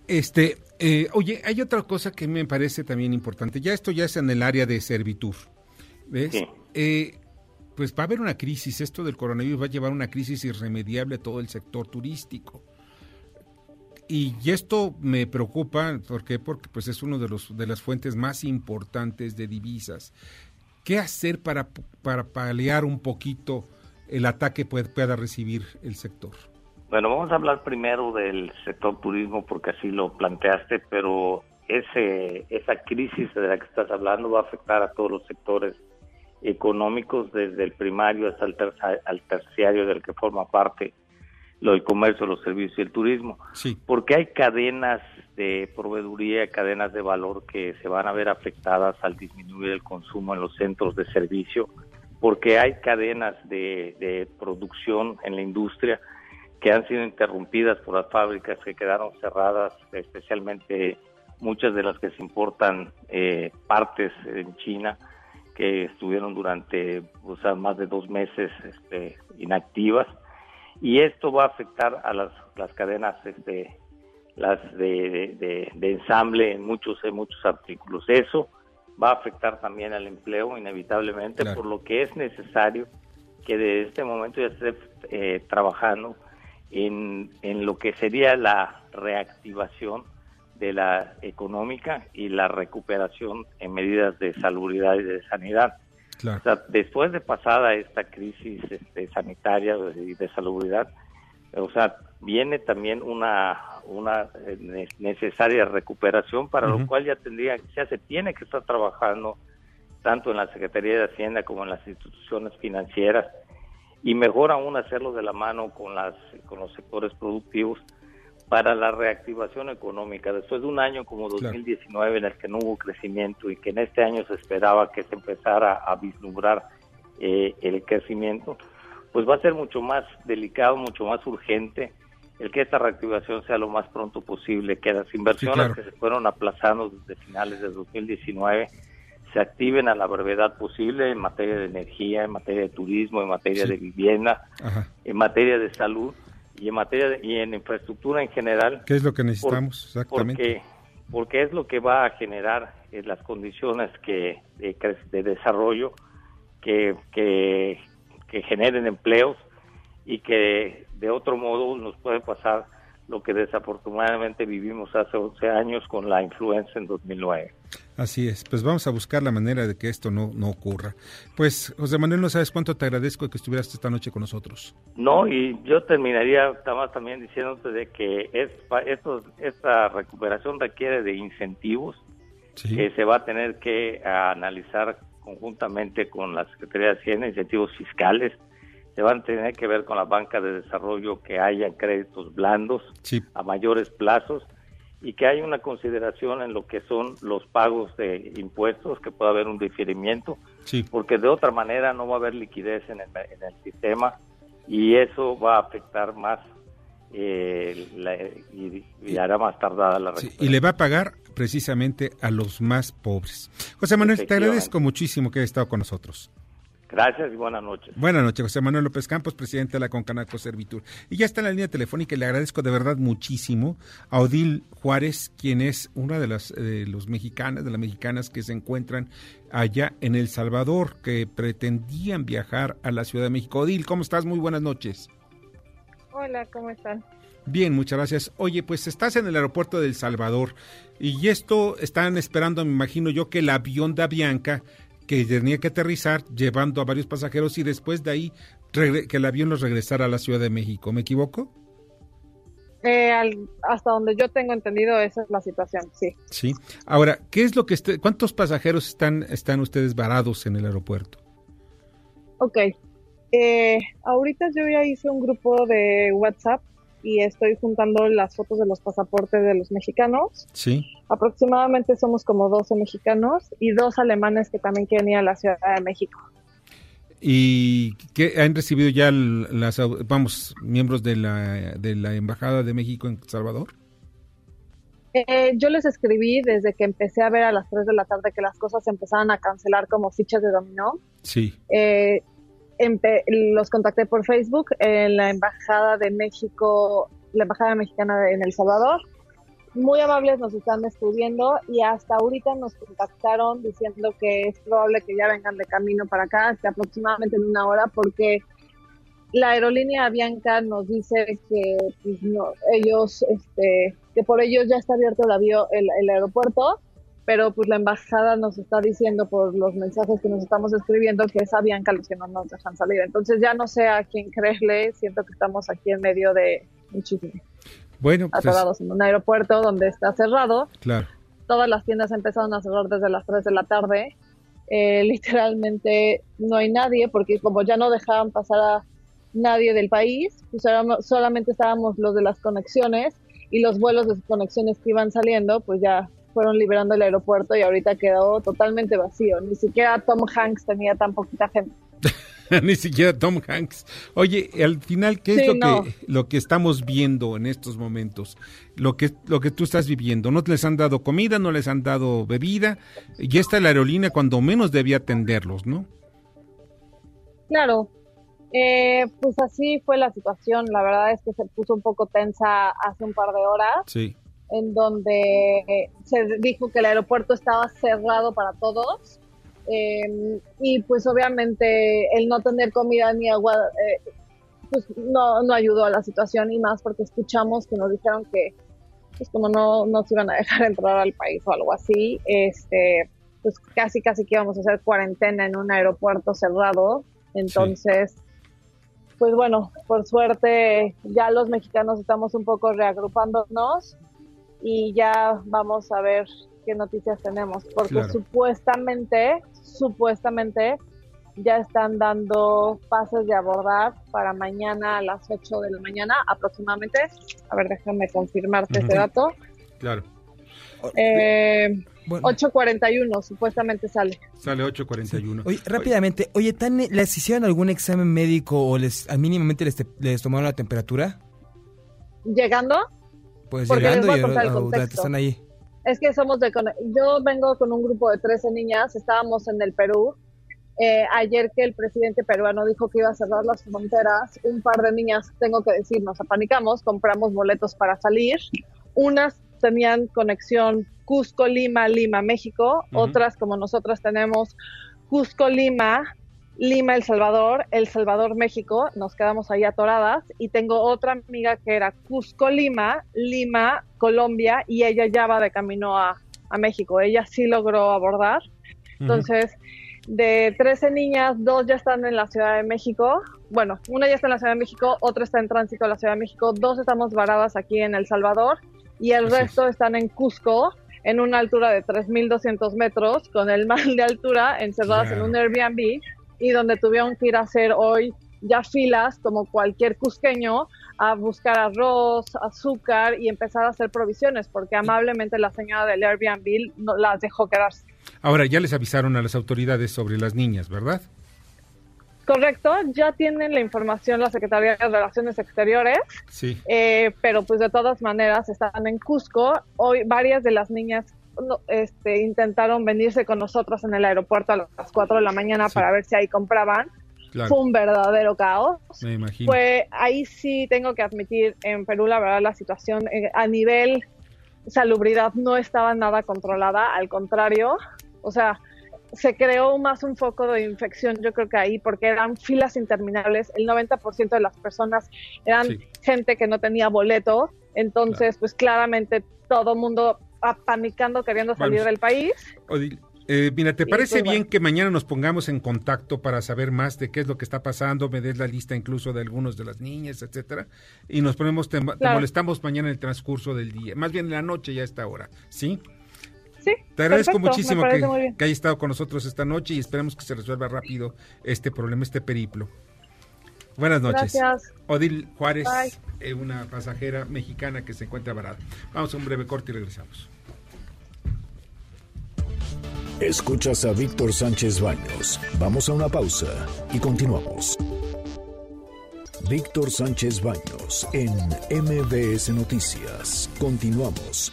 Speaker 3: Este, eh, oye, hay otra cosa que me parece también importante. Ya esto ya es en el área de servitud. ¿Ves? Eh, pues va a haber una crisis. Esto del coronavirus va a llevar una crisis irremediable a todo el sector turístico. Y, esto me preocupa, ¿por qué? Porque pues es uno de los de las fuentes más importantes de divisas. ¿Qué hacer para, para paliar un poquito el ataque que pueda recibir el sector?
Speaker 12: Bueno, vamos a hablar primero del sector turismo porque así lo planteaste, pero ese, esa crisis de la que estás hablando va a afectar a todos los sectores económicos, desde el primario hasta el, terciario del que forma parte lo del comercio, los servicios y el turismo.
Speaker 3: Sí.
Speaker 12: Porque hay cadenas de proveeduría, cadenas de valor que se van a ver afectadas al disminuir el consumo en los centros de servicio, porque hay cadenas de, de producción en la industria que han sido interrumpidas por las fábricas que quedaron cerradas, especialmente muchas de las que se importan eh, partes en China, que estuvieron durante o sea, más de dos meses este, inactivas. Y esto va a afectar a las, las cadenas este, las de, de, ensamble en muchos, en muchos artículos. Eso va a afectar también al empleo inevitablemente, por lo que es necesario que de este momento ya esté eh, trabajando en, en lo que sería la reactivación de la económica y la recuperación en medidas de salubridad y de sanidad. Después de pasada esta crisis este, sanitaria y de salubridad, o sea, viene también una, una necesaria recuperación para lo cual ya tendría, ya se tiene que estar trabajando tanto en la Secretaría de Hacienda como en las instituciones financieras. Y mejor aún hacerlo de la mano con las con los sectores productivos para la reactivación económica. Después de un año como 2019 en el que no hubo crecimiento y que en este año se esperaba que se empezara a vislumbrar eh, el crecimiento, pues va a ser mucho más delicado, mucho más urgente el que esta reactivación sea lo más pronto posible, que las inversiones
Speaker 3: claro.
Speaker 12: que se fueron aplazando desde finales de 2019 se activen a la brevedad posible en materia de energía, en materia de turismo, en materia
Speaker 3: Sí.
Speaker 12: de vivienda,
Speaker 3: Ajá.
Speaker 12: en materia de salud y en materia de- y en infraestructura en general.
Speaker 3: ¿Qué es lo que necesitamos
Speaker 12: Por-
Speaker 3: exactamente?
Speaker 12: Porque, porque es lo que va a generar eh, las condiciones que de, de desarrollo que, que, que generen empleos y que de otro modo nos puede pasar lo que desafortunadamente vivimos hace 11 años con la influenza en 2009.
Speaker 3: Así es, pues vamos a buscar la manera de que esto no, no ocurra. Pues, José Manuel, no sabes cuánto te agradezco que estuvieras esta noche con nosotros.
Speaker 12: No, y yo terminaría también diciéndote de que es, esto, esta recuperación requiere de incentivos que se va a tener que analizar conjuntamente con la Secretaría de Hacienda, incentivos fiscales, se van a tener que ver con la banca de desarrollo que haya créditos blandos
Speaker 3: Sí.
Speaker 12: a mayores plazos y que haya una consideración en lo que son los pagos de impuestos, que pueda haber un diferimiento,
Speaker 3: Sí.
Speaker 12: porque de otra manera no va a haber liquidez en el, en el sistema y eso va a afectar más eh, la- y, y hará más tardada la
Speaker 3: Sí, y le va a pagar precisamente a los más pobres. José Manuel, te agradezco muchísimo que hayas estado con nosotros.
Speaker 12: Gracias y buenas noches.
Speaker 3: Buenas noches, José Manuel López Campos, presidente de la Concanaco Servitur. Y ya está en la línea telefónica y le agradezco de verdad muchísimo a Odil Juárez, quien es una de las de los mexicanas, de las mexicanas que se encuentran allá en El Salvador, que pretendían viajar a la Ciudad de México. Odil, ¿cómo estás? Muy buenas noches.
Speaker 13: Hola, ¿cómo están?
Speaker 3: Bien, muchas gracias. Oye, pues estás en el aeropuerto de El Salvador y esto están esperando, me imagino yo, que el avión de Avianca que tenía que aterrizar llevando a varios pasajeros y después de ahí que el avión los regresara a la Ciudad de México. ¿Me equivoco?
Speaker 13: Eh, al- hasta donde yo tengo entendido, esa es la situación, sí.
Speaker 3: Sí. Ahora, ¿qué es lo que este- cuántos pasajeros están están ustedes varados en el aeropuerto?
Speaker 13: Ok. Eh, ahorita yo ya hice un grupo de WhatsApp y estoy juntando las fotos de los pasaportes de los mexicanos.
Speaker 3: Sí.
Speaker 13: Aproximadamente somos como 12 mexicanos y dos alemanes que también quieren ir a la Ciudad de México.
Speaker 3: ¿Y qué han recibido ya las vamos miembros de la de la embajada de México en Salvador?
Speaker 13: Eh, yo les escribí desde que empecé a ver a las 3 de la tarde que las cosas se empezaban a cancelar como fichas de dominó.
Speaker 3: Sí.
Speaker 13: Eh, los contacté por Facebook en la Embajada de México, la Embajada Mexicana en El Salvador. Muy amables nos están escribiendo y hasta ahorita nos contactaron diciendo que es probable que ya vengan de camino para acá, que aproximadamente en una hora, porque la aerolínea Avianca nos dice que pues, no, ellos, este, que por ellos ya está abierto el, avión, el, el aeropuerto, pero pues la embajada nos está diciendo por los mensajes que nos estamos escribiendo que es Avianca los que no nos dejan salir. Entonces ya no sé a quién creerle, siento que estamos aquí en medio de muchísimo
Speaker 3: Bueno, pues,
Speaker 13: atorados en un aeropuerto donde está cerrado.
Speaker 3: claro.
Speaker 13: Todas las tiendas empezaron a cerrar desde las 3 de la tarde. Eh, literalmente no hay nadie porque como ya no dejaban pasar a nadie del país, pues éramos- solamente estábamos los de las conexiones y los vuelos de conexiones que iban saliendo, pues ya fueron liberando el aeropuerto y ahorita quedó totalmente vacío. Ni siquiera Tom Hanks tenía tan poquita gente.
Speaker 3: Ni siquiera Tom Hanks. Oye, al final, ¿qué es lo,
Speaker 13: no.
Speaker 3: que, lo que estamos viendo en estos momentos? Lo que, lo que tú estás viviendo. No les han dado comida, no les han dado bebida. Y esta la aerolínea cuando menos debía atenderlos, ¿no?
Speaker 13: Claro, eh, pues así fue la situación. La verdad es que se puso un poco tensa hace un par de horas.
Speaker 3: Sí.
Speaker 13: En donde eh, se dijo que el aeropuerto estaba cerrado para todos eh, y pues obviamente el no tener comida ni agua eh, pues no, no ayudó a la situación y más porque escuchamos que nos dijeron que pues como no nos iban a dejar entrar al país o algo así, este pues casi casi que íbamos a hacer cuarentena en un aeropuerto cerrado, entonces pues bueno, por suerte ya los mexicanos estamos un poco reagrupándonos y ya vamos a ver qué noticias tenemos, porque
Speaker 14: Claro.
Speaker 13: supuestamente, supuestamente ya están dando pases de abordar para mañana a las 8 de la mañana aproximadamente. A ver, déjame confirmarte ese dato.
Speaker 3: Claro.
Speaker 13: Eh,
Speaker 4: Bueno.
Speaker 13: 8.41 supuestamente sale.
Speaker 3: Sale 8.41.
Speaker 4: Oye, rápidamente, oye, ¿tan, ¿les hicieron algún examen médico o les mínimamente les, te- les tomaron la temperatura?
Speaker 13: Llegando,
Speaker 4: Pues
Speaker 13: Porque les
Speaker 4: llegando
Speaker 13: voy a
Speaker 4: y
Speaker 13: contar el
Speaker 4: están ahí.
Speaker 13: Es que somos de... Yo vengo con un grupo de 13 niñas, estábamos en el Perú. Eh, ayer que el presidente peruano dijo que iba a cerrar las fronteras, un par de niñas, tengo que decir, nos apanicamos, compramos boletos para salir. Unas tenían conexión Cusco, Lima, Lima, México. Otras, como nosotras tenemos Cusco, Lima, Lima, El Salvador, El Salvador, México, nos quedamos ahí atoradas y tengo otra amiga que era Cusco, Lima, Lima, Colombia y ella ya va de camino a, a México. Ella sí logró abordar. Entonces, de 13 niñas, dos ya están en la Ciudad de México. Bueno, una ya está en la Ciudad de México, otra está en tránsito a la Ciudad de México, dos estamos varadas aquí en El Salvador y el
Speaker 14: Así es.
Speaker 13: resto están en Cusco en una altura de 3.200 metros, con el mal de altura, encerradas en un Airbnb y donde tuvieron que ir a hacer hoy ya filas, como cualquier cusqueño, a buscar arroz, azúcar y empezar a hacer provisiones, porque amablemente la señora del Airbnb no las dejó quedarse.
Speaker 3: Ahora, ya les avisaron a las autoridades sobre las niñas, ¿verdad?
Speaker 13: Correcto, ya tienen la información la Secretaría de Relaciones Exteriores,
Speaker 3: Sí.
Speaker 13: eh, pero pues de todas maneras están en Cusco. Hoy varias de las niñas este, intentaron venirse con nosotros en el aeropuerto a las 4 de la mañana para ver si ahí compraban.
Speaker 3: Claro.
Speaker 13: Fue un verdadero caos.
Speaker 3: Me imagino.
Speaker 13: Fue ahí sí tengo que admitir en Perú la verdad la situación eh, a nivel salubridad no estaba nada controlada, al contrario, o sea, se creó más un foco de infección, yo creo que ahí, porque eran filas interminables, el 90% de las personas eran
Speaker 3: Sí.
Speaker 13: gente que no tenía boleto, entonces pues claramente todo mundo apanicando queriendo salir
Speaker 3: Vamos.
Speaker 13: del país.
Speaker 3: Odil, eh, mira, ¿te parece
Speaker 13: pues,
Speaker 3: bien que mañana nos pongamos en contacto para saber más de qué es lo que está pasando? Me des la lista incluso de algunos de las niñas, etcétera. Y nos ponemos, te, molestamos mañana en el transcurso del día. Más bien en la noche ya a esta hora. ¿Sí?
Speaker 13: Sí.
Speaker 3: Te agradezco
Speaker 13: perfecto,
Speaker 3: muchísimo que, que hayas estado con nosotros esta noche y esperemos que se resuelva rápido este problema, este periplo. Buenas noches.
Speaker 13: Gracias.
Speaker 3: Odil Juárez,
Speaker 13: Bye.
Speaker 3: eh, una pasajera mexicana que se encuentra varada. Vamos a un breve corte y regresamos.
Speaker 2: Escuchas a Víctor Sánchez Baños. Vamos a una pausa y continuamos. Víctor Sánchez Baños en MBS Noticias. Continuamos.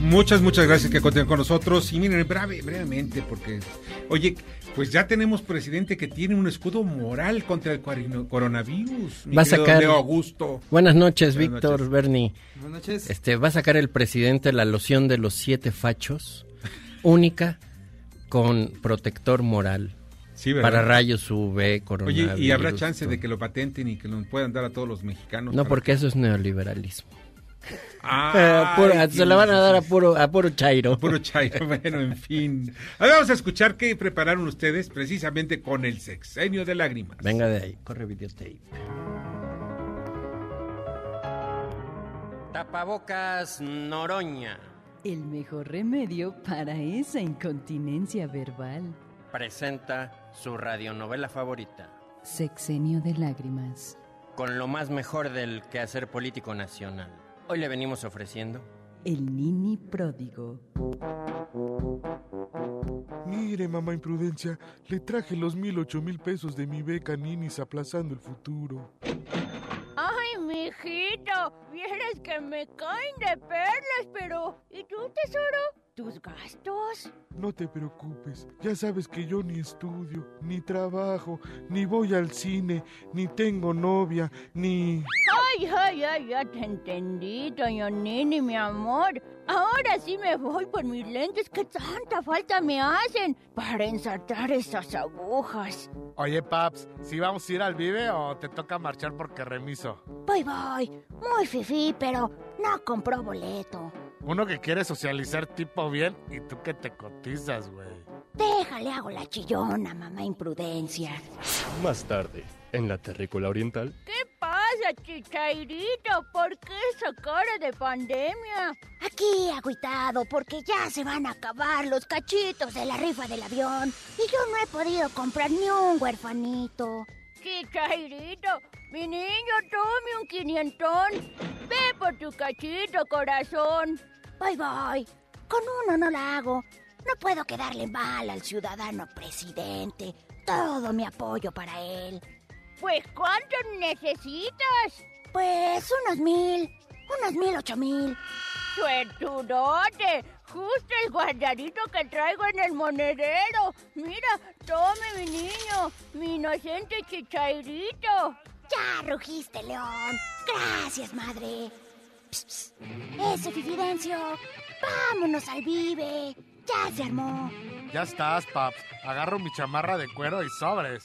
Speaker 3: Muchas, muchas gracias que continúen con nosotros. Y miren, breve, brevemente, porque, oye, pues ya tenemos presidente que tiene un escudo moral contra el coronavirus. mi
Speaker 15: Va a sacar.
Speaker 3: Leo Augusto.
Speaker 15: Buenas noches,
Speaker 3: Buenas
Speaker 15: Víctor,
Speaker 3: noches.
Speaker 15: Bernie.
Speaker 4: Buenas noches.
Speaker 15: Este, va a sacar el presidente la loción de los siete fachos, única, con protector moral.
Speaker 3: Sí, ¿verdad?
Speaker 15: para rayos UV, coronavirus.
Speaker 3: Oye, ¿y habrá chance
Speaker 15: todo.
Speaker 3: de que lo patenten y que lo puedan dar a todos los mexicanos?
Speaker 15: No, porque eso es neoliberalismo.
Speaker 3: Ah,
Speaker 15: Eh, puro- se la van a dar a puro, a puro chairo.
Speaker 3: Puro chairo, bueno, en fin. Ahora vamos a escuchar qué prepararon ustedes precisamente con el sexenio de lágrimas.
Speaker 15: Venga de ahí, corre videotape. Tapabocas Noroña
Speaker 11: El mejor remedio para esa incontinencia verbal.
Speaker 15: presenta su radionovela favorita,
Speaker 11: Sexenio de lágrimas.
Speaker 15: con lo más mejor del quehacer político nacional. Hoy le venimos ofreciendo
Speaker 11: El nini pródigo.
Speaker 14: Mire, mamá imprudencia, le traje los mil ocho mil pesos de mi beca Ninis aplazando el futuro.
Speaker 16: Ay, mijito, vieras que me caen de perlas, pero ¿y tú, tesoro? ¿Tus gastos?
Speaker 14: No te preocupes, ya sabes que yo ni estudio, ni trabajo, ni voy al cine, ni tengo novia, ni...
Speaker 16: Ay, ay, ay, ya te entendí, doña Nini, mi amor. Ahora sí me voy por mis lentes que tanta falta me hacen para ensartar esas agujas.
Speaker 17: Oye, Paps, ¿si vamos a ir al Vive o te toca marchar porque remiso?
Speaker 16: Voy, voy. Muy fifí, pero no compró boleto.
Speaker 17: Uno que quiere socializar tipo bien y tú que te cotizas, güey.
Speaker 16: Déjale, hago la chillona, mamá imprudencia.
Speaker 18: Más tarde, en la terrícola oriental,
Speaker 16: ¿Qué pasa, Chichairito, ¿por qué esa cara de pandemia?
Speaker 18: Aquí agüitado porque ya se van a acabar los cachitos de la rifa del avión y yo no he podido comprar ni un huerfanito.
Speaker 16: Chichairito, mi niño, tome un quinientón. Ve por tu cachito, corazón.
Speaker 18: Voy, voy. Con uno no la hago. No puedo quedarle mal al ciudadano presidente. Todo mi apoyo para él.
Speaker 16: Pues, ¿cuántos necesitas?
Speaker 18: Pues unos mil, unos mil ocho mil.
Speaker 16: ¡Suertudote! Justo el guardadito que traigo en el monedero. Mira, tome mi niño, mi inocente chichairito.
Speaker 18: Ya rugiste, León. Gracias, madre. Psst, psst. Ese Fifidencio. Vámonos al vive. Ya se armó.
Speaker 17: Ya estás, paps. Agarro mi chamarra de cuero y sobres.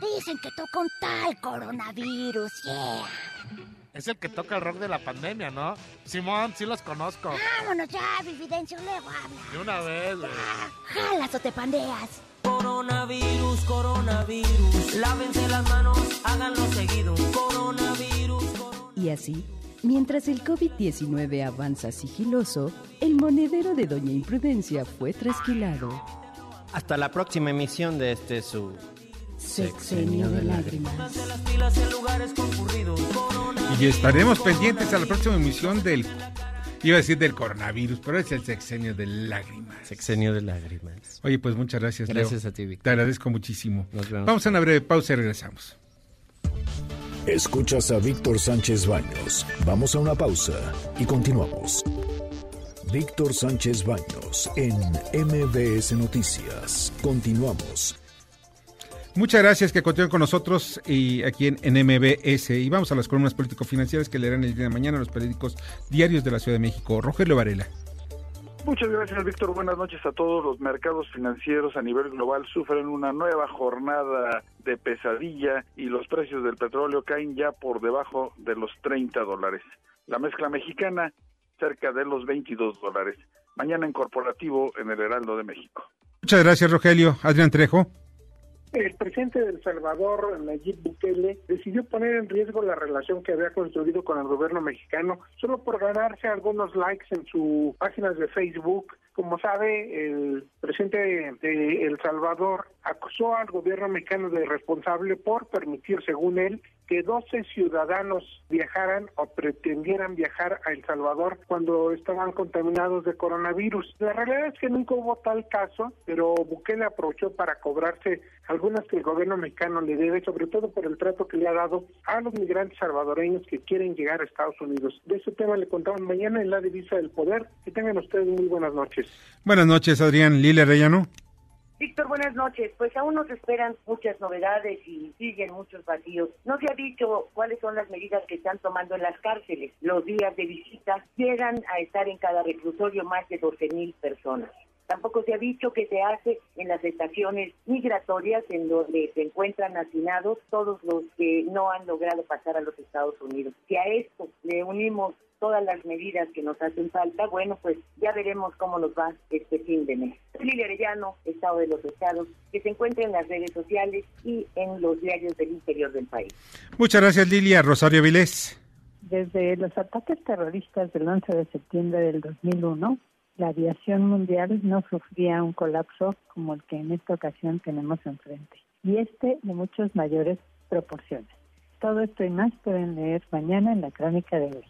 Speaker 18: Dicen que toca un tal coronavirus, yeah.
Speaker 17: Es el que toca el rock de la pandemia, ¿no? Simón, sí los conozco.
Speaker 18: Vámonos ya, Fifidencio, luego habla.
Speaker 17: De una vez, güey.
Speaker 18: Jalas o te pandeas.
Speaker 19: Coronavirus, coronavirus, lávense las manos, háganlo seguido. Coronavirus,
Speaker 11: Y así, mientras el COVID-19 avanza sigiloso, el monedero de Doña Imprudencia fue trasquilado.
Speaker 15: Hasta la próxima emisión de este su
Speaker 11: Sexenio de lágrimas.
Speaker 3: Y estaremos pendientes a la próxima emisión del. Iba a decir del coronavirus, pero es el sexenio de lágrimas.
Speaker 15: Sexenio de lágrimas.
Speaker 3: Oye, pues muchas gracias, Leo.
Speaker 15: Gracias a ti, Víctor.
Speaker 3: Te agradezco muchísimo.
Speaker 15: Nos vemos.
Speaker 3: Vamos a una breve pausa y regresamos.
Speaker 2: Escuchas a Víctor Sánchez Baños. Vamos a una pausa y continuamos. Víctor Sánchez Baños en MBS Noticias. Continuamos.
Speaker 3: Muchas gracias que continúen con nosotros y aquí en, en MBS. Y vamos a las columnas político-financieras que leerán el día de mañana los periódicos diarios de la Ciudad de México. Rogelio Varela.
Speaker 20: Muchas gracias, Víctor. Buenas noches a todos. Los mercados financieros a nivel global sufren una nueva jornada de pesadilla y los precios del petróleo caen ya por debajo de los 30 dólares. La mezcla mexicana cerca de los 22 dólares. Mañana en corporativo en el Heraldo de México.
Speaker 3: Muchas gracias, Rogelio. Adrián Trejo.
Speaker 21: El presidente de El Salvador, Nayib Bukele, decidió poner en riesgo la relación que había construido con el gobierno mexicano solo por ganarse algunos likes en sus páginas de Facebook. Como sabe, el presidente de El Salvador acusó al gobierno mexicano de responsable por permitir, según él, que 12 ciudadanos viajaran o pretendieran viajar a El Salvador cuando estaban contaminados de coronavirus. La realidad es que nunca hubo tal caso, pero Bukele aprovechó para cobrarse algunas que el gobierno mexicano le debe, sobre todo por el trato que le ha dado a los migrantes salvadoreños que quieren llegar a Estados Unidos. De ese tema le contamos mañana en la divisa del poder. Que tengan ustedes muy buenas noches.
Speaker 3: Buenas noches, Adrián. Lila Rellano.
Speaker 22: Víctor, buenas noches. Pues aún nos esperan muchas novedades y siguen muchos vacíos. No se ha dicho cuáles son las medidas que están tomando en las cárceles. Los días de visita llegan a estar en cada reclusorio más de 12 mil personas. Tampoco se ha dicho que se hace en las estaciones migratorias en donde se encuentran hacinados todos los que no han logrado pasar a los Estados Unidos. Si a esto le unimos todas las medidas que nos hacen falta, bueno, pues ya veremos cómo nos va este fin de mes. Lili Arellano, Estado de los Estados, que se encuentra en las redes sociales y en los diarios del interior del país.
Speaker 3: Muchas gracias, Lilia. Rosario Vilés.
Speaker 23: Desde los ataques terroristas del 11 de septiembre del 2001, la aviación mundial no sufría un colapso como el que en esta ocasión tenemos enfrente, y este de muchas mayores proporciones. Todo esto y más pueden leer mañana en la crónica de hoy.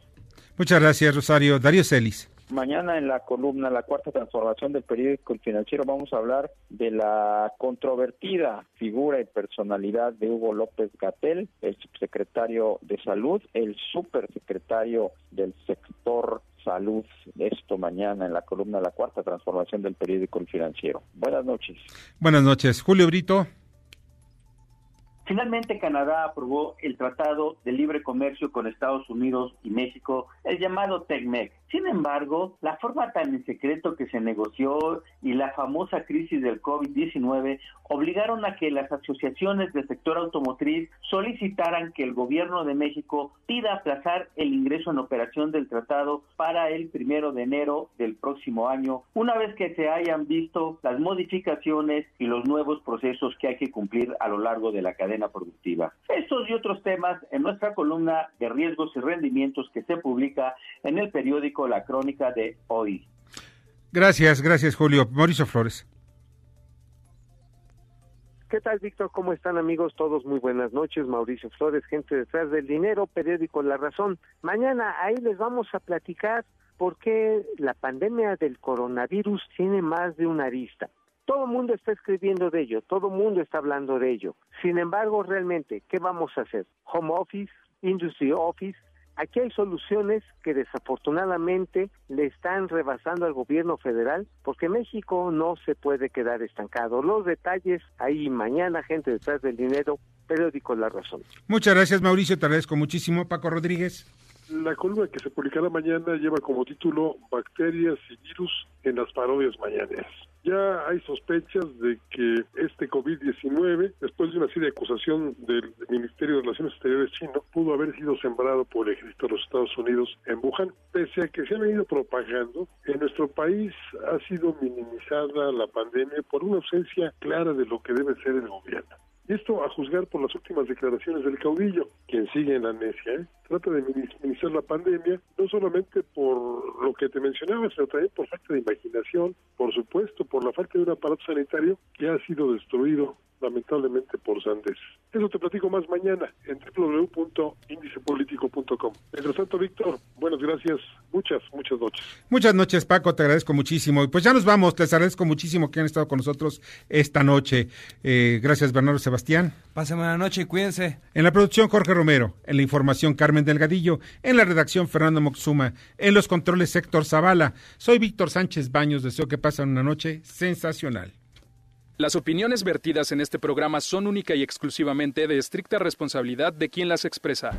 Speaker 3: Muchas gracias, Rosario. Darío Celis.
Speaker 24: Mañana en la columna La Cuarta Transformación del Periódico El Financiero vamos a hablar de la controvertida figura y personalidad de Hugo López Gatel, el subsecretario de Salud, el supersecretario del sector salud. Esto mañana en la columna La Cuarta Transformación del Periódico Financiero. Buenas noches.
Speaker 3: Buenas noches. Julio Brito.
Speaker 25: Finalmente, Canadá aprobó el Tratado de Libre Comercio con Estados Unidos y México, el llamado TECMEC. Sin embargo, la forma tan en secreto que se negoció y la famosa crisis del COVID-19 obligaron a que las asociaciones del sector automotriz solicitaran que el gobierno de México pida aplazar el ingreso en operación del tratado para el primero de enero del próximo año, una vez que se hayan visto las modificaciones y los nuevos procesos que hay que cumplir a lo largo de la cadena cadena productiva. Estos y otros temas en nuestra columna de riesgos y rendimientos que se publica en el periódico La Crónica de hoy.
Speaker 3: Gracias, gracias Julio. Mauricio Flores.
Speaker 26: ¿Qué tal, Víctor? ¿Cómo están, amigos? Todos muy buenas noches. Mauricio Flores, gente detrás del dinero, periódico La Razón. Mañana ahí les vamos a platicar por qué la pandemia del coronavirus tiene más de una arista. Todo el mundo está escribiendo de ello, todo el mundo está hablando de ello. Sin embargo, realmente, ¿qué vamos a hacer? Home office, industry office, Aquí hay soluciones que desafortunadamente le están rebasando al gobierno federal porque México no se puede quedar estancado. Los detalles ahí mañana, gente detrás del dinero, periódico La Razón.
Speaker 3: Muchas gracias Mauricio, te agradezco muchísimo. Paco Rodríguez.
Speaker 27: La columna que se publicará mañana lleva como título Bacterias y virus en las parodias mañaneras. Ya hay sospechas de que este COVID-19, después de una serie de acusación del Ministerio de Relaciones Exteriores chino, pudo haber sido sembrado por el ejército de los Estados Unidos en Wuhan. Pese a que se ha venido propagando, en nuestro país ha sido minimizada la pandemia por una ausencia clara de lo que debe ser el gobierno. Esto a juzgar por las últimas declaraciones del caudillo, quien sigue en la necia, ¿eh? trata de minimizar la pandemia, no solamente por lo que te mencionaba, sino también por falta de imaginación, por supuesto, por la falta de un aparato sanitario que ha sido destruido lamentablemente por Sandes. Eso te platico más mañana en www.indicepolitico.com. Mientras tanto, Víctor, buenas gracias. Muchas, muchas noches.
Speaker 3: Muchas noches, Paco. Te agradezco muchísimo. Y pues ya nos vamos. Les agradezco muchísimo que han estado con nosotros esta noche. Eh, gracias, Bernardo Sebastián.
Speaker 4: Pasen buena noche y cuídense.
Speaker 3: En la producción, Jorge Romero. En la información, Carmen Delgadillo. En la redacción, Fernando Moxuma. En los controles, Héctor Zavala. Soy Víctor Sánchez Baños. Deseo que pasen una noche sensacional.
Speaker 28: Las opiniones vertidas en este programa son única y exclusivamente de estricta responsabilidad de quien las expresa.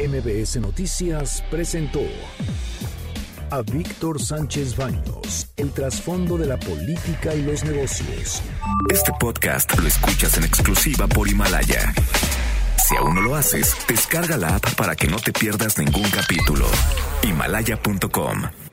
Speaker 2: MBS Noticias presentó a Víctor Sánchez Baños, el trasfondo de la política y los negocios.
Speaker 29: Este podcast lo escuchas en exclusiva por Himalaya. Si aún no lo haces, descarga la app para que no te pierdas ningún capítulo. Himalaya.com